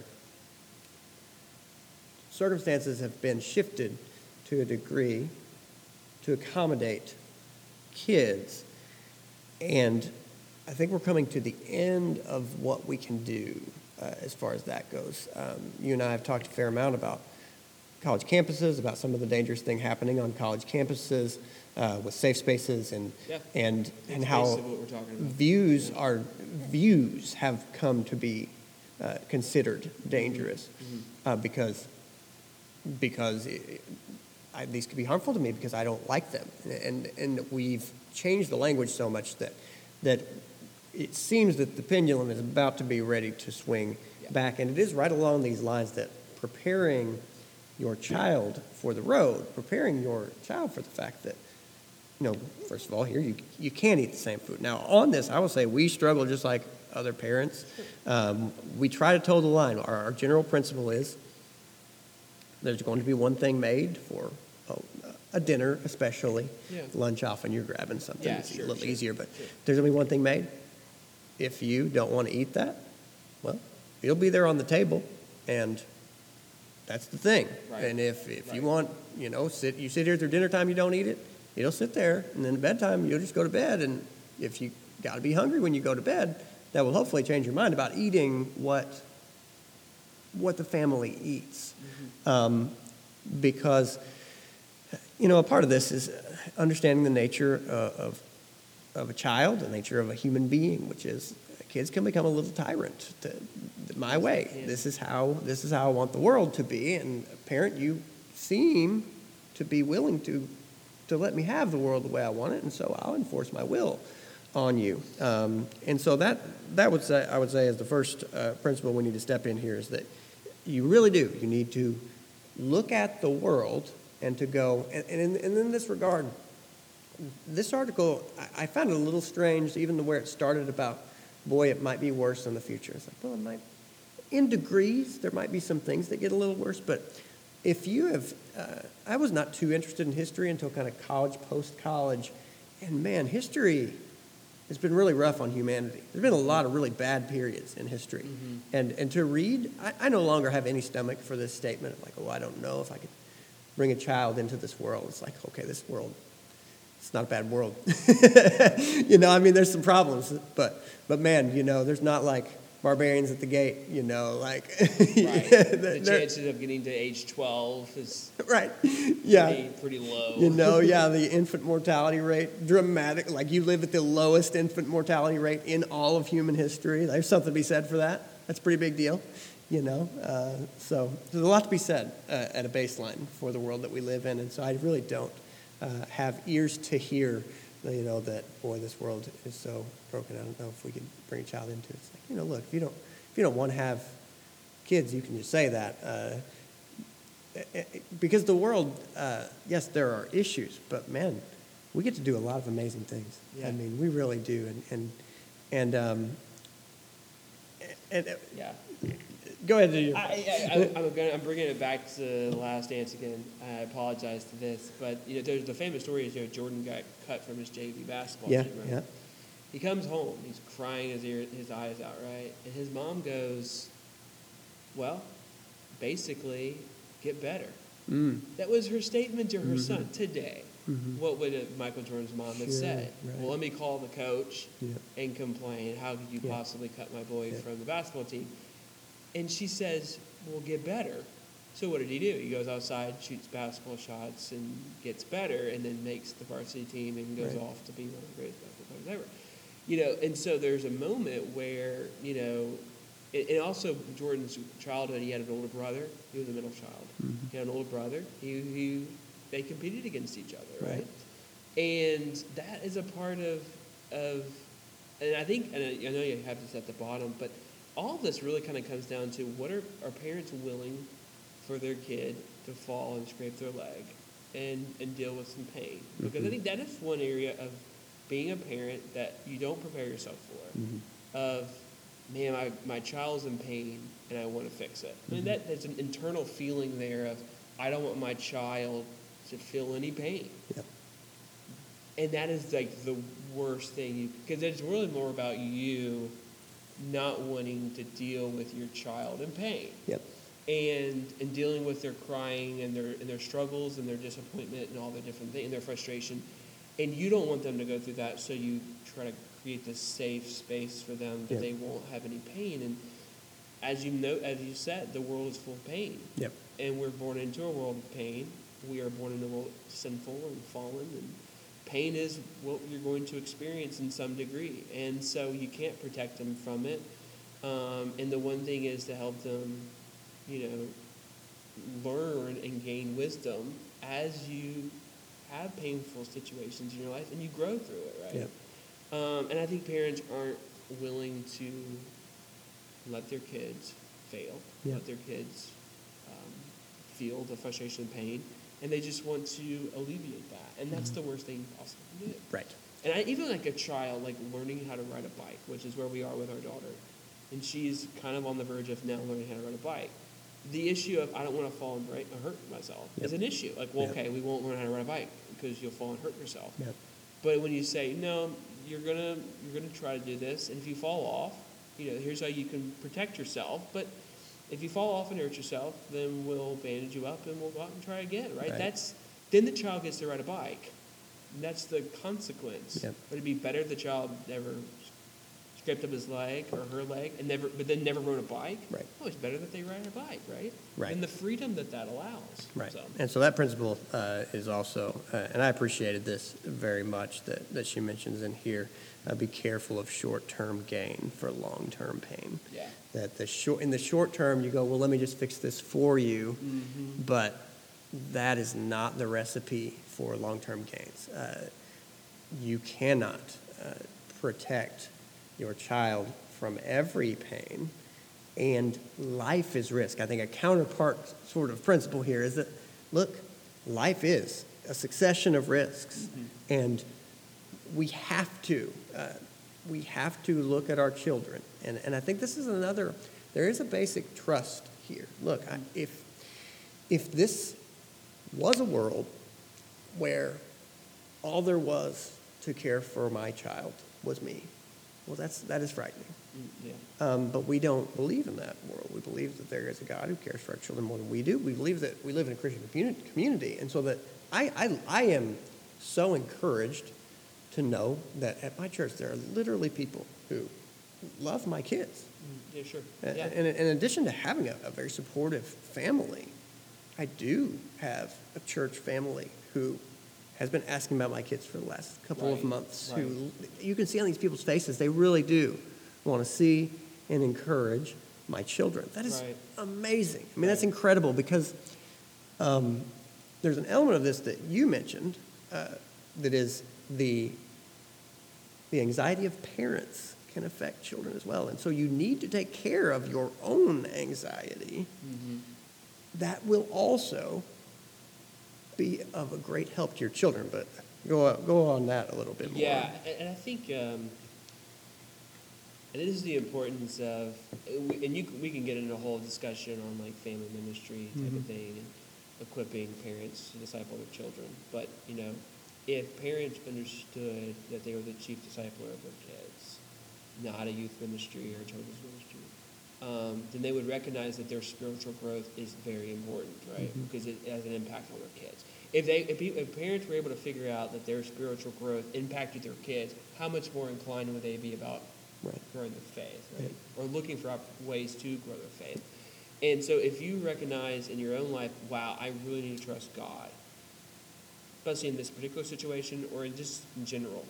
circumstances have been shifted to a degree to accommodate kids. And I think we're coming to the end of what we can do uh, as far as that goes. Um, you and I have talked a fair amount about college campuses, about some of the dangerous thing happening on college campuses uh, with safe spaces and Yeah. and and how what we're talking about. views Yeah. are views have come to be uh, considered dangerous Mhm. uh, because because it, I, these could be harmful to me because I don't like them and and we've changed the language so much that that it seems that the pendulum is about to be ready to swing Yeah. back and it is right along these lines that preparing your child for the road preparing your child for the fact that you know, first of all, here you you can't eat the same food. Now, on this, I will say we struggle just like other parents. Um, we try to toe the line. Our, our general principle is there's going to be one thing made for a, a dinner, especially Yeah. lunch. Often you're grabbing something Yeah, it's sure, a little sure, easier, but sure. there's be one thing made. If you don't want to eat that, well, it'll be there on the table, and that's the thing. Right. And if if you want, you know, sit you sit here through dinner time, you don't eat it, it'll sit there, and then at bedtime you'll just go to bed. And if you got to be hungry when you go to bed, that will hopefully change your mind about eating what what the family eats, um, because you know a part of this is understanding the nature uh, of of a child, the nature of a human being, which is kids can become a little tyrant to my way. Yeah. This is how this is how I want the world to be, and parent, you seem to be willing to to let me have the world the way I want it, and so I'll enforce my will on you. Um, and so that that would say I would say is the first uh, principle we need to step in here is that you really do. You need to look at the world and to go and, and, in, and in this regard this article I, I found it a little strange even the where it started about boy it might be worse in the future. It's like well it might in degrees there might be some things that get a little worse but if you have uh, i was not too interested in history until kind of college post college and man history has been really rough on humanity there's been a lot of really bad periods in history Mhm. and and to read I, I no longer have any stomach for this statement of like oh i don't know if i could bring a child into this world it's like okay this world it's not a bad world. you know, I mean, there's some problems, but but man, you know, there's not like barbarians at the gate. You know, like Right. The chances of getting to age 12 is right? Yeah, pretty, pretty low. you know, yeah, the infant mortality rate dramatic. Like you live at the lowest infant mortality rate in all of human history. There's something to be said for that. That's a pretty big deal. You know, uh, so there's a lot to be said uh, at a baseline for the world that we live in, and so I really don't uh, have ears to hear, you know, that boy, this world is so broken. I don't know if we could bring a child into it. It's like, you know, look, if you don't, if you don't want to have kids, you can just say that. Uh, eh, eh, because the world, uh, yes, there are issues, but man, we get to do a lot of amazing things. Yeah. I mean, we really do, and and and um, and, and Yeah. Go ahead. Do your, I, I, I, I'm, I'm bringing it back to the last dance again. I apologize to this, but you know, there's the famous story is you know Jordan got cut from his JV basketball yeah, team. Right? yeah, He comes home, he's crying his ear, his eyes out, right? And his mom goes, "Well, basically, get better." mm, That was her statement to her Mhm. son today. mhm, What would Michael Jordan's mom have Sure, said? right. Well, let me call the coach yeah, and complain. How could you Yeah. possibly cut my boy Yeah. from the basketball team? And she says, "Well, get better." So what did he do? He goes outside, shoots basketball shots, and gets better, and then makes the varsity team and goes Right. off to be one of the greatest basketball players ever. you know, and so there's a moment where, you know, and and also Jordan's childhood, he had an older brother. He was a middle child. Mm-hmm. He had an older brother. He, he, they competed against each other, right? Right. And that is a part of, of, and I think, and I I know you have this at the bottom, but all of this really kind of comes down to what are, are parents willing for their kid to fall and scrape their leg and, and deal with some pain? Mm-hmm. Because I think that is one area of being a parent that you don't prepare yourself for. Mm-hmm. Of, man, my, my child's in pain and I want to fix it. I mean, that, mm-hmm. there's an internal feeling there of, I don't want my child to feel any pain. Yep. And that is like the worst thing because it's really more about you not wanting to deal with your child in pain Yep. and and dealing with their crying and their and their struggles and their disappointment and all the different things and their frustration and you don't want them to go through that so you try to create this safe space for them that Yeah. they won't have any pain and as you know as you said the world is full of pain Yep. and we're born into a world of pain we are born into a world sinful and fallen and pain is what you're going to experience in some degree and so you can't protect them from it um, and the one thing is to help them you know learn and gain wisdom as you have painful situations in your life and you grow through it right Yep. um, and i think parents aren't willing to let their kids fail Yeah. let their kids um, feel the frustration and pain and they just want to alleviate that and that's mm-hmm. the worst thing possible possibly do Right. and I, even like a child like learning how to ride a bike which is where we are with our daughter and she's kind of on the verge of now learning how to ride a bike the issue of i don't want to fall and break or hurt myself is an issue like well Yep. okay we won't learn how to ride a bike because you'll fall and hurt yourself Yep. but when you say no, you're gonna you're gonna try to do this, and if you fall off, you know here's how you can protect yourself. But if you fall off and hurt yourself, then we'll bandage you up and we'll go out and try again. Right? Right. That's then the child gets to ride a bike. And that's the consequence. Yep. Would it be better if the child never scraped up his leg or her leg and never, but then never rode a bike? Right. Oh, it's better that they ride a bike, right? Right. And the freedom that that allows. Right. So. And so that principle uh, is also, uh, and I appreciated this very much that, that she mentions in here. Uh, be careful of short-term gain for long-term pain. Yeah. That the short, in the short term, you go, well, let me just fix this for you, Mm-hmm. but that is not the recipe for long-term gains. Uh, you cannot uh, protect your child from every pain, and life is risk. I think a counterpart sort of principle here is that, look, life is a succession of risks, and we have to, uh, we have to look at our children, and and I think this is another. There is a basic trust here. Look, I, if if this was a world where all there was to care for my child was me, well, that's that is frightening. Mm, Yeah. Um, but we don't believe in that world. We believe that there is a God who cares for our children more than we do. We believe that we live in a Christian community, and so that I, I, I am so encouraged to know that at my church there are literally people who love my kids. Mm, Yeah, sure. And Yeah. and in addition to having a, a very supportive family, I do have a church family who has been asking about my kids for the last couple of Right, months. Who you can see on these people's faces, they really do want to see and encourage my children. That is Right. amazing. I mean, that's incredible because um, there's an element of this that you mentioned uh, that is the the anxiety of parents can affect children as well. And so you need to take care of your own anxiety. Mhm. That will also be of a great help to your children. But go, go on that a little bit more. Yeah, and, I think, um, and this is the importance of, and you, we can get into a whole discussion on like family ministry type of Mhm. thing and equipping parents to disciple their children. But you know, if parents understood that they were the chief discipler of their kids, not a youth ministry or a children's ministry, um, then they would recognize that their spiritual growth is very important, right? Mhm. Because it has an impact on their kids. If they, if, pe- if parents were able to figure out that their spiritual growth impacted their kids, how much more inclined would they be about Right. growing their faith, right? Or looking for ways to grow their faith. And so, if you recognize in your own life, wow, I really need to trust God, especially in this particular situation or in just in general,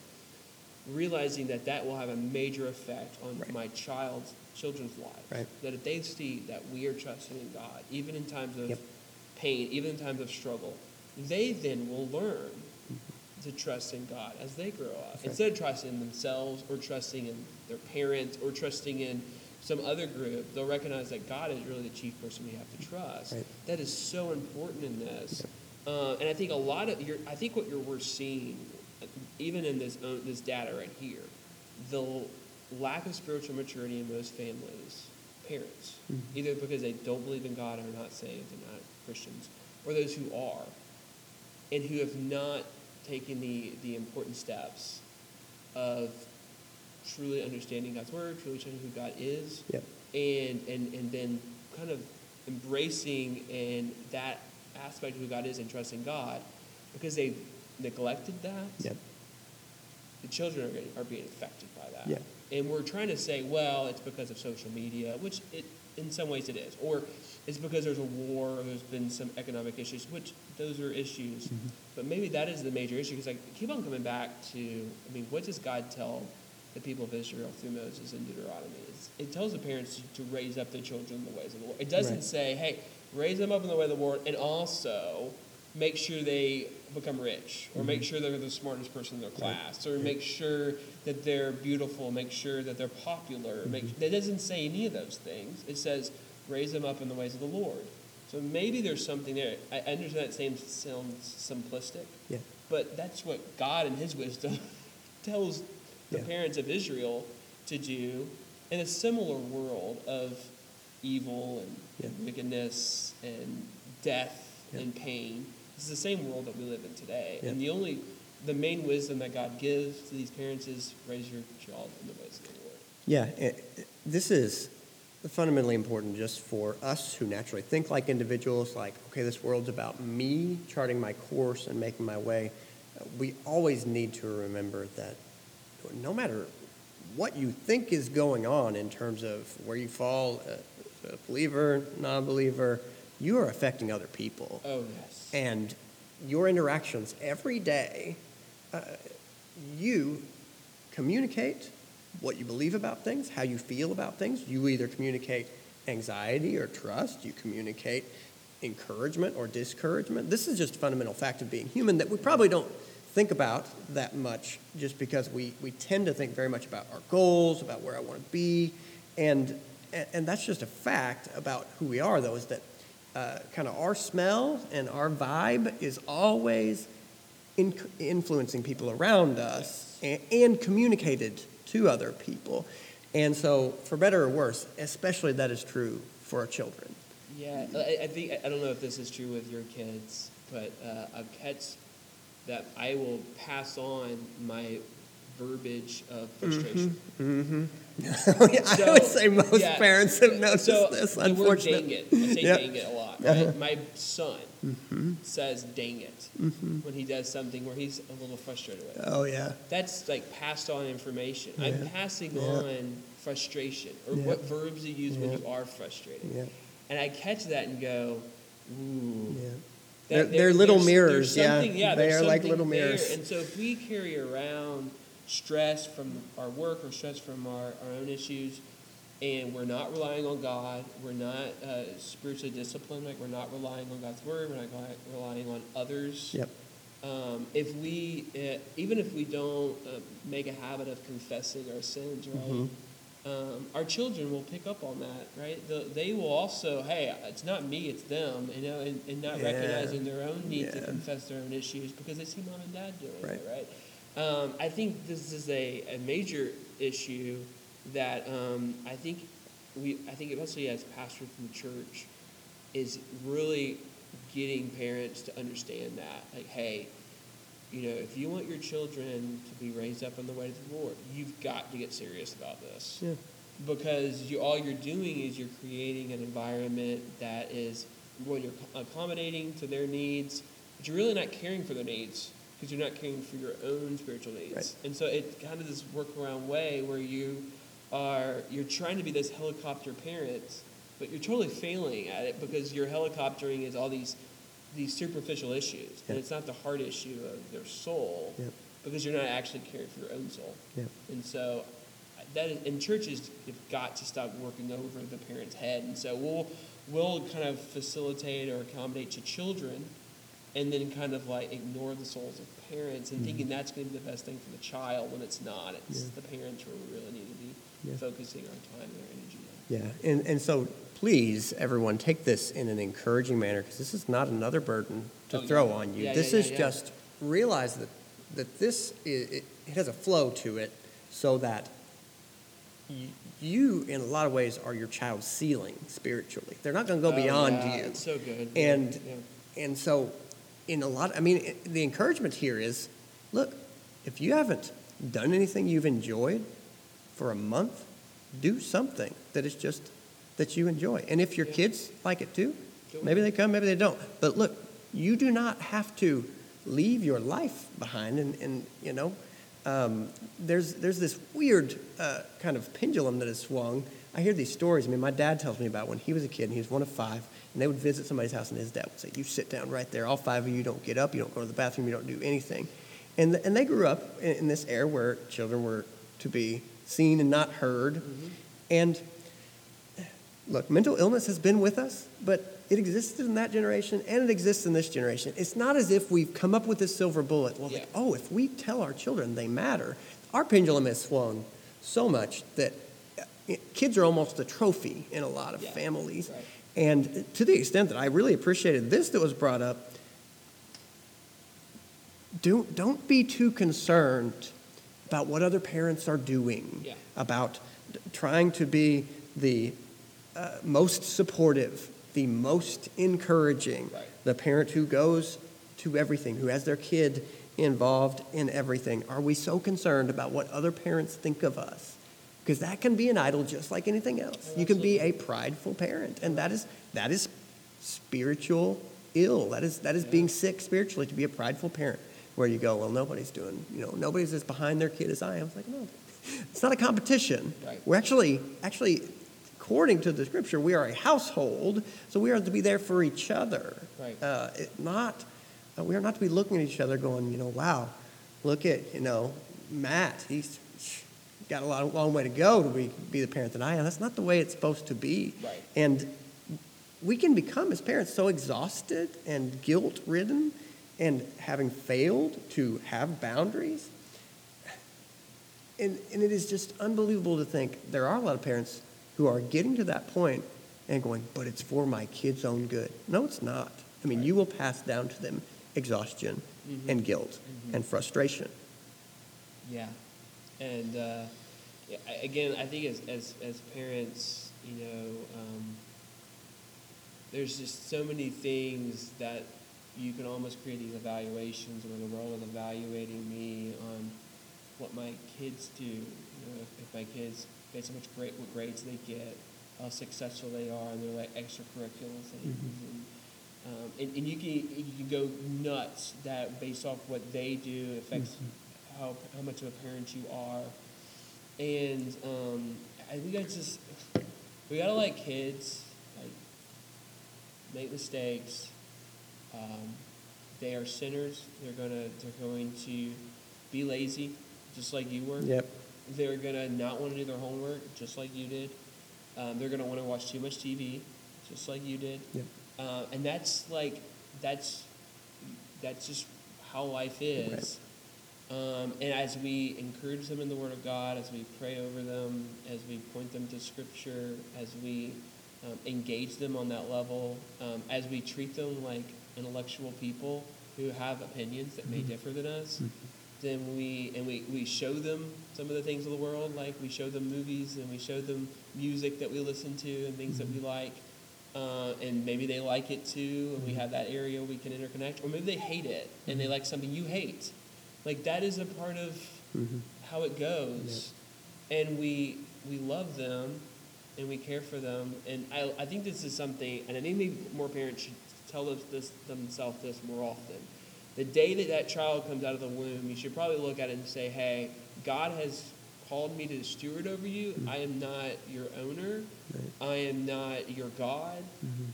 realizing that that will have a major effect on Right. my child's children's lives. Right. That if they see that we are trusting in God, even in times of Yep. pain, even in times of struggle, they then will learn to trust in God as they grow up. Mm-hmm. right. Instead of trusting in themselves or trusting in their parents or trusting in some other group, they'll recognize that God is really the chief person we have to trust. Right. That is so important in this. Uh, and I think a lot of your, I think what you're, we're seeing, even in this uh, this data right here, the lack of spiritual maturity in most families, parents, Mm-hmm. either because they don't believe in God and are not saved and not Christians, or those who are, and who have not taken the the important steps of truly understanding God's word, truly understanding who God is, Yep. and and and then kind of embracing and that aspect of who God is and trusting God, because they've neglected that. Yep. The children are are being affected by that. Yeah. And we're trying to say, well, it's because of social media, which it in some ways it is, or it's because there's a war, or there's been some economic issues, which those are issues. Mm-hmm. But maybe that is the major issue because I keep on coming back to, I mean, what does God tell the people of Israel through Moses in Deuteronomy? It's, it tells the parents to raise up their children in the ways of the Lord. It doesn't Right. say, hey, raise them up in the way of the Lord, and also make sure they become rich, or Mm-hmm. make sure they're the smartest person in their class, or make sure that they're beautiful, make sure that they're popular. Make, Mm-hmm. it doesn't say any of those things. It says, raise them up in the ways of the Lord. So maybe there's something there. I understand that same sounds simplistic, Yeah. but that's what God in His wisdom tells the Yeah. parents of Israel to do in a similar world of evil and Yeah. wickedness and death and pain. It's the same world that we live in today. Yeah. And the only, the main wisdom that God gives to these parents is raise your child in the ways of the Lord. Yeah, it- this is fundamentally important just for us who naturally think like individuals, like, okay, this world's about me charting my course and making my way. We always need to remember that no matter what you think is going on in terms of where you fall, a believer, non believer, you are affecting other people. Oh, yes. And your interactions every day, uh, you communicate what you believe about things, how you feel about things. You either communicate anxiety or trust, you communicate encouragement or discouragement. This is just a fundamental fact of being human that we probably don't think about that much just because we, we tend to think very much about our goals, about where I want to be. And, and, and that's just a fact about who we are, though, is that uh, kind of our smell and our vibe is always in, influencing people around us and, and communicated to other people. And so, for better or worse, especially that is true for our children. Yeah, I, I think I don't know if this is true with your kids, but uh, I've catch that I will pass on my verbiage of frustration. Mm-hmm. I would say most yeah, parents have noticed so this, the word unfortunately. dang it. I say Yep. dang it a lot. Uh-huh. Mm-hmm. My son says dang it when he does something where he's a little frustrated with. Oh, yeah. That's like passed on information. Yeah. I'm passing Yeah. on frustration or what verbs you use when you are frustrated. Yeah. And I catch that and go, ooh. That They're- they're little mirrors, yeah. yeah. They are like little there. mirrors. And so if we carry around stress from our work or stress from our, our own issues, and we're not relying on God, we're not uh, spiritually disciplined, like we're not relying on God's word, we're not relying on others. Yep. Um, if we, uh, even if we don't uh, make a habit of confessing our sins, right? Mhm. Um, our children will pick up on that, right? The, they will also, hey, it's not me, it's them, you know, and, and not Yeah. recognizing their own need to confess their own issues because they see mom and dad doing Right. it, right? Um, I think this is a, a major issue that um, I think we, I think especially as pastors from the church, is really getting parents to understand that, like, hey, you know, if you want your children to be raised up in the way of the Lord, you've got to get serious about this. Yeah. Because you, all you're doing is you're creating an environment that is, well, you're accommodating to their needs, but you're really not caring for their needs because you're not caring for your own spiritual needs. Right. And so it's kind of this workaround way where you are, you're trying to be this helicopter parent, but you're totally failing at it because your helicoptering is all these these superficial issues, and it's not the heart issue of their soul. Yep. because you're not actually caring for your own soul. Yeah. And so that is, and churches have got to stop working over the parent's head. And so we'll we'll kind of facilitate or accommodate to children and then kind of like ignore the souls of parents and thinking mm-hmm. that's going to be the best thing for the child when it's not. It's Yeah. the parents where we really need to be Yeah. focusing our time and our energy on. Yeah, and, and so please, everyone, take this in an encouraging manner because this is not another burden to Oh, yeah. throw on you. Yeah, this yeah, is yeah, yeah. just realize that, that this is, it, it has a flow to it so that you, you, in a lot of ways, are your child's ceiling spiritually. They're not going to go Oh, beyond yeah, you. So good. And yeah. and so, in a lot, I mean, the encouragement here is, look, if you haven't done anything you've enjoyed for a month, do something that is just that you enjoy. And if your kids like it too, maybe they come, maybe they don't. But look, you do not have to leave your life behind. And, and you know, um, there's there's this weird uh, kind of pendulum that has swung. I hear these stories. I mean, my dad tells me about when he was a kid and he was one of five, and they would visit somebody's house, and his dad would say, "You sit down right there. All five of you don't get up. You don't go to the bathroom. You don't do anything." And and they grew up in, in this era where children were to be seen and not heard. And look, mental illness has been with us, but it existed in that generation and it exists in this generation. It's not as if we've come up with this silver bullet. Well, Yeah. like, oh, if we tell our children they matter, our pendulum has swung so much that uh, kids are almost a trophy in a lot of Yeah, families. right. And to the extent that I really appreciated this that was brought up, don't, don't be too concerned about what other parents are doing, Yeah. about trying to be the uh, most supportive, the most encouraging, Right. the parent who goes to everything, who has their kid involved in everything. Are we so concerned about what other parents think of us? Because that can be an idol just like anything else. You can be a prideful parent, and that is that is spiritual ill. That is that is being sick spiritually to be a prideful parent, where you go, well, nobody's doing, you know, nobody's as behind their kid as I am. It's like, no, it's not a competition. Right. We're actually actually according to the scripture, we are a household, so we are to be there for each other. Right. Uh, it not, uh, we are not to be looking at each other going, you know, wow, look at, you know, Matt. He's got a long, long way to go to be, be the parent that I am. That's not the way it's supposed to be. Right. And we can become, as parents, so exhausted and guilt ridden and having failed to have boundaries. And, and it is just unbelievable to think there are a lot of parents who are getting to that point and going, but it's for my kid's own good. No, it's not. I mean, you will pass down to them exhaustion Mhm. and guilt Mhm. and frustration. Yeah, and uh, yeah, I- again, I think as as as parents, you know, um, there's just so many things that you can almost create these evaluations where the world is evaluating me on what my kids do. You know, if, if my kids get so much great what grades they get, how successful they are, and their like extracurricular things. And, um, and, and you can you can go nuts that based off what they do affects how how much of a parent you are, and um, I think I just we gotta let kids like make mistakes. Um, they are sinners. They're gonna they're going to be lazy, just like you were. Yep. They're gonna not want to do their homework, just like you did. Um, they're gonna want to watch too much TV, just like you did. Yep. Uh, and that's like that's that's just how life is. Um, and as we encourage them in the Word of God, as we pray over them, as we point them to Scripture, as we um, engage them on that level, um, as we treat them like intellectual people who have opinions that may differ than us, then we and we, we show them some of the things of the world, like we show them movies and we show them music that we listen to and things that we like. Uh, and maybe they like it too, and we have that area we can interconnect, or maybe they hate it and they like something you hate. Like that is a part of Mhm. how it goes, and we we love them and we care for them. And I, I think this is something, and I think maybe more parents should tell this themselves this more often. The day that that child comes out of the womb, you should probably look at it and say, "Hey, God has called me to steward over you. I am not your owner. I am not your God.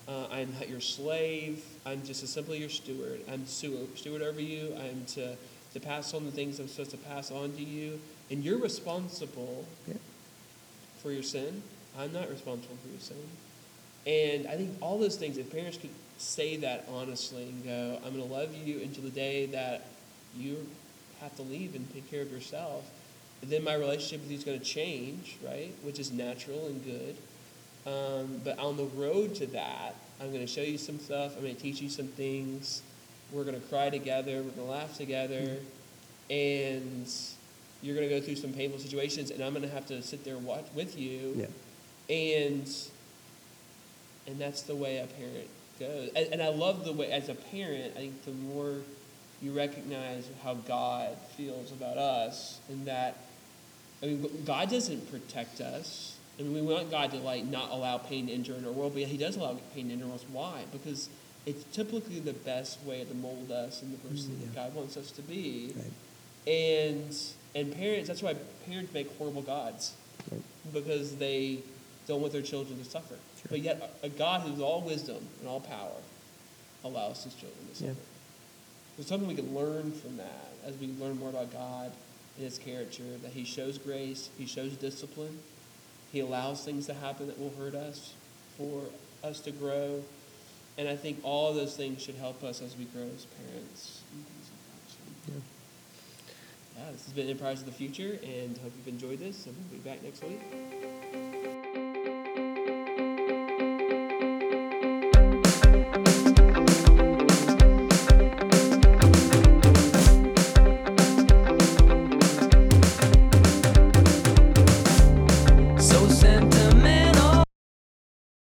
Uh, I am not your slave. I'm just a simply your steward. I'm steward over you. I'm to to pass on the things I'm supposed to pass on to you, and you're responsible Yeah. for your sin. I'm not responsible for your sin. And I think all those things, if parents could say that honestly and go, I'm going to love you until the day that you have to leave and take care of yourself, then my relationship with you is going to change, right? Which is natural and good. Um, but on the road to that, I'm going to show you some stuff. I'm going to teach you some things. We're going to cry together. We're going to laugh together. And you're going to go through some painful situations, and I'm going to have to sit there watch with you Yeah. and and that's the way a parent goes and, and i love the way as a parent i think the more you recognize how god feels about us and that i mean god doesn't protect us I mean, we want God to like not allow pain to enter in our world, but He does allow pain to enter us. Why? Because it's typically the best way to mold us in the person Mm, yeah. that God wants us to be. Right. And and parents, that's why parents make horrible gods Right. because they don't want their children to suffer. Sure. But yet, a God who's all wisdom and all power allows his children to suffer. Yeah. There's something we can learn from that as we learn more about God and his character, that he shows grace, he shows discipline, he allows things to happen that will hurt us for us to grow. And I think all of those things should help us as we grow as parents. and things like that. So, Yeah. yeah, this has been Empires of the Future, and hope you've enjoyed this, and we'll be back next week.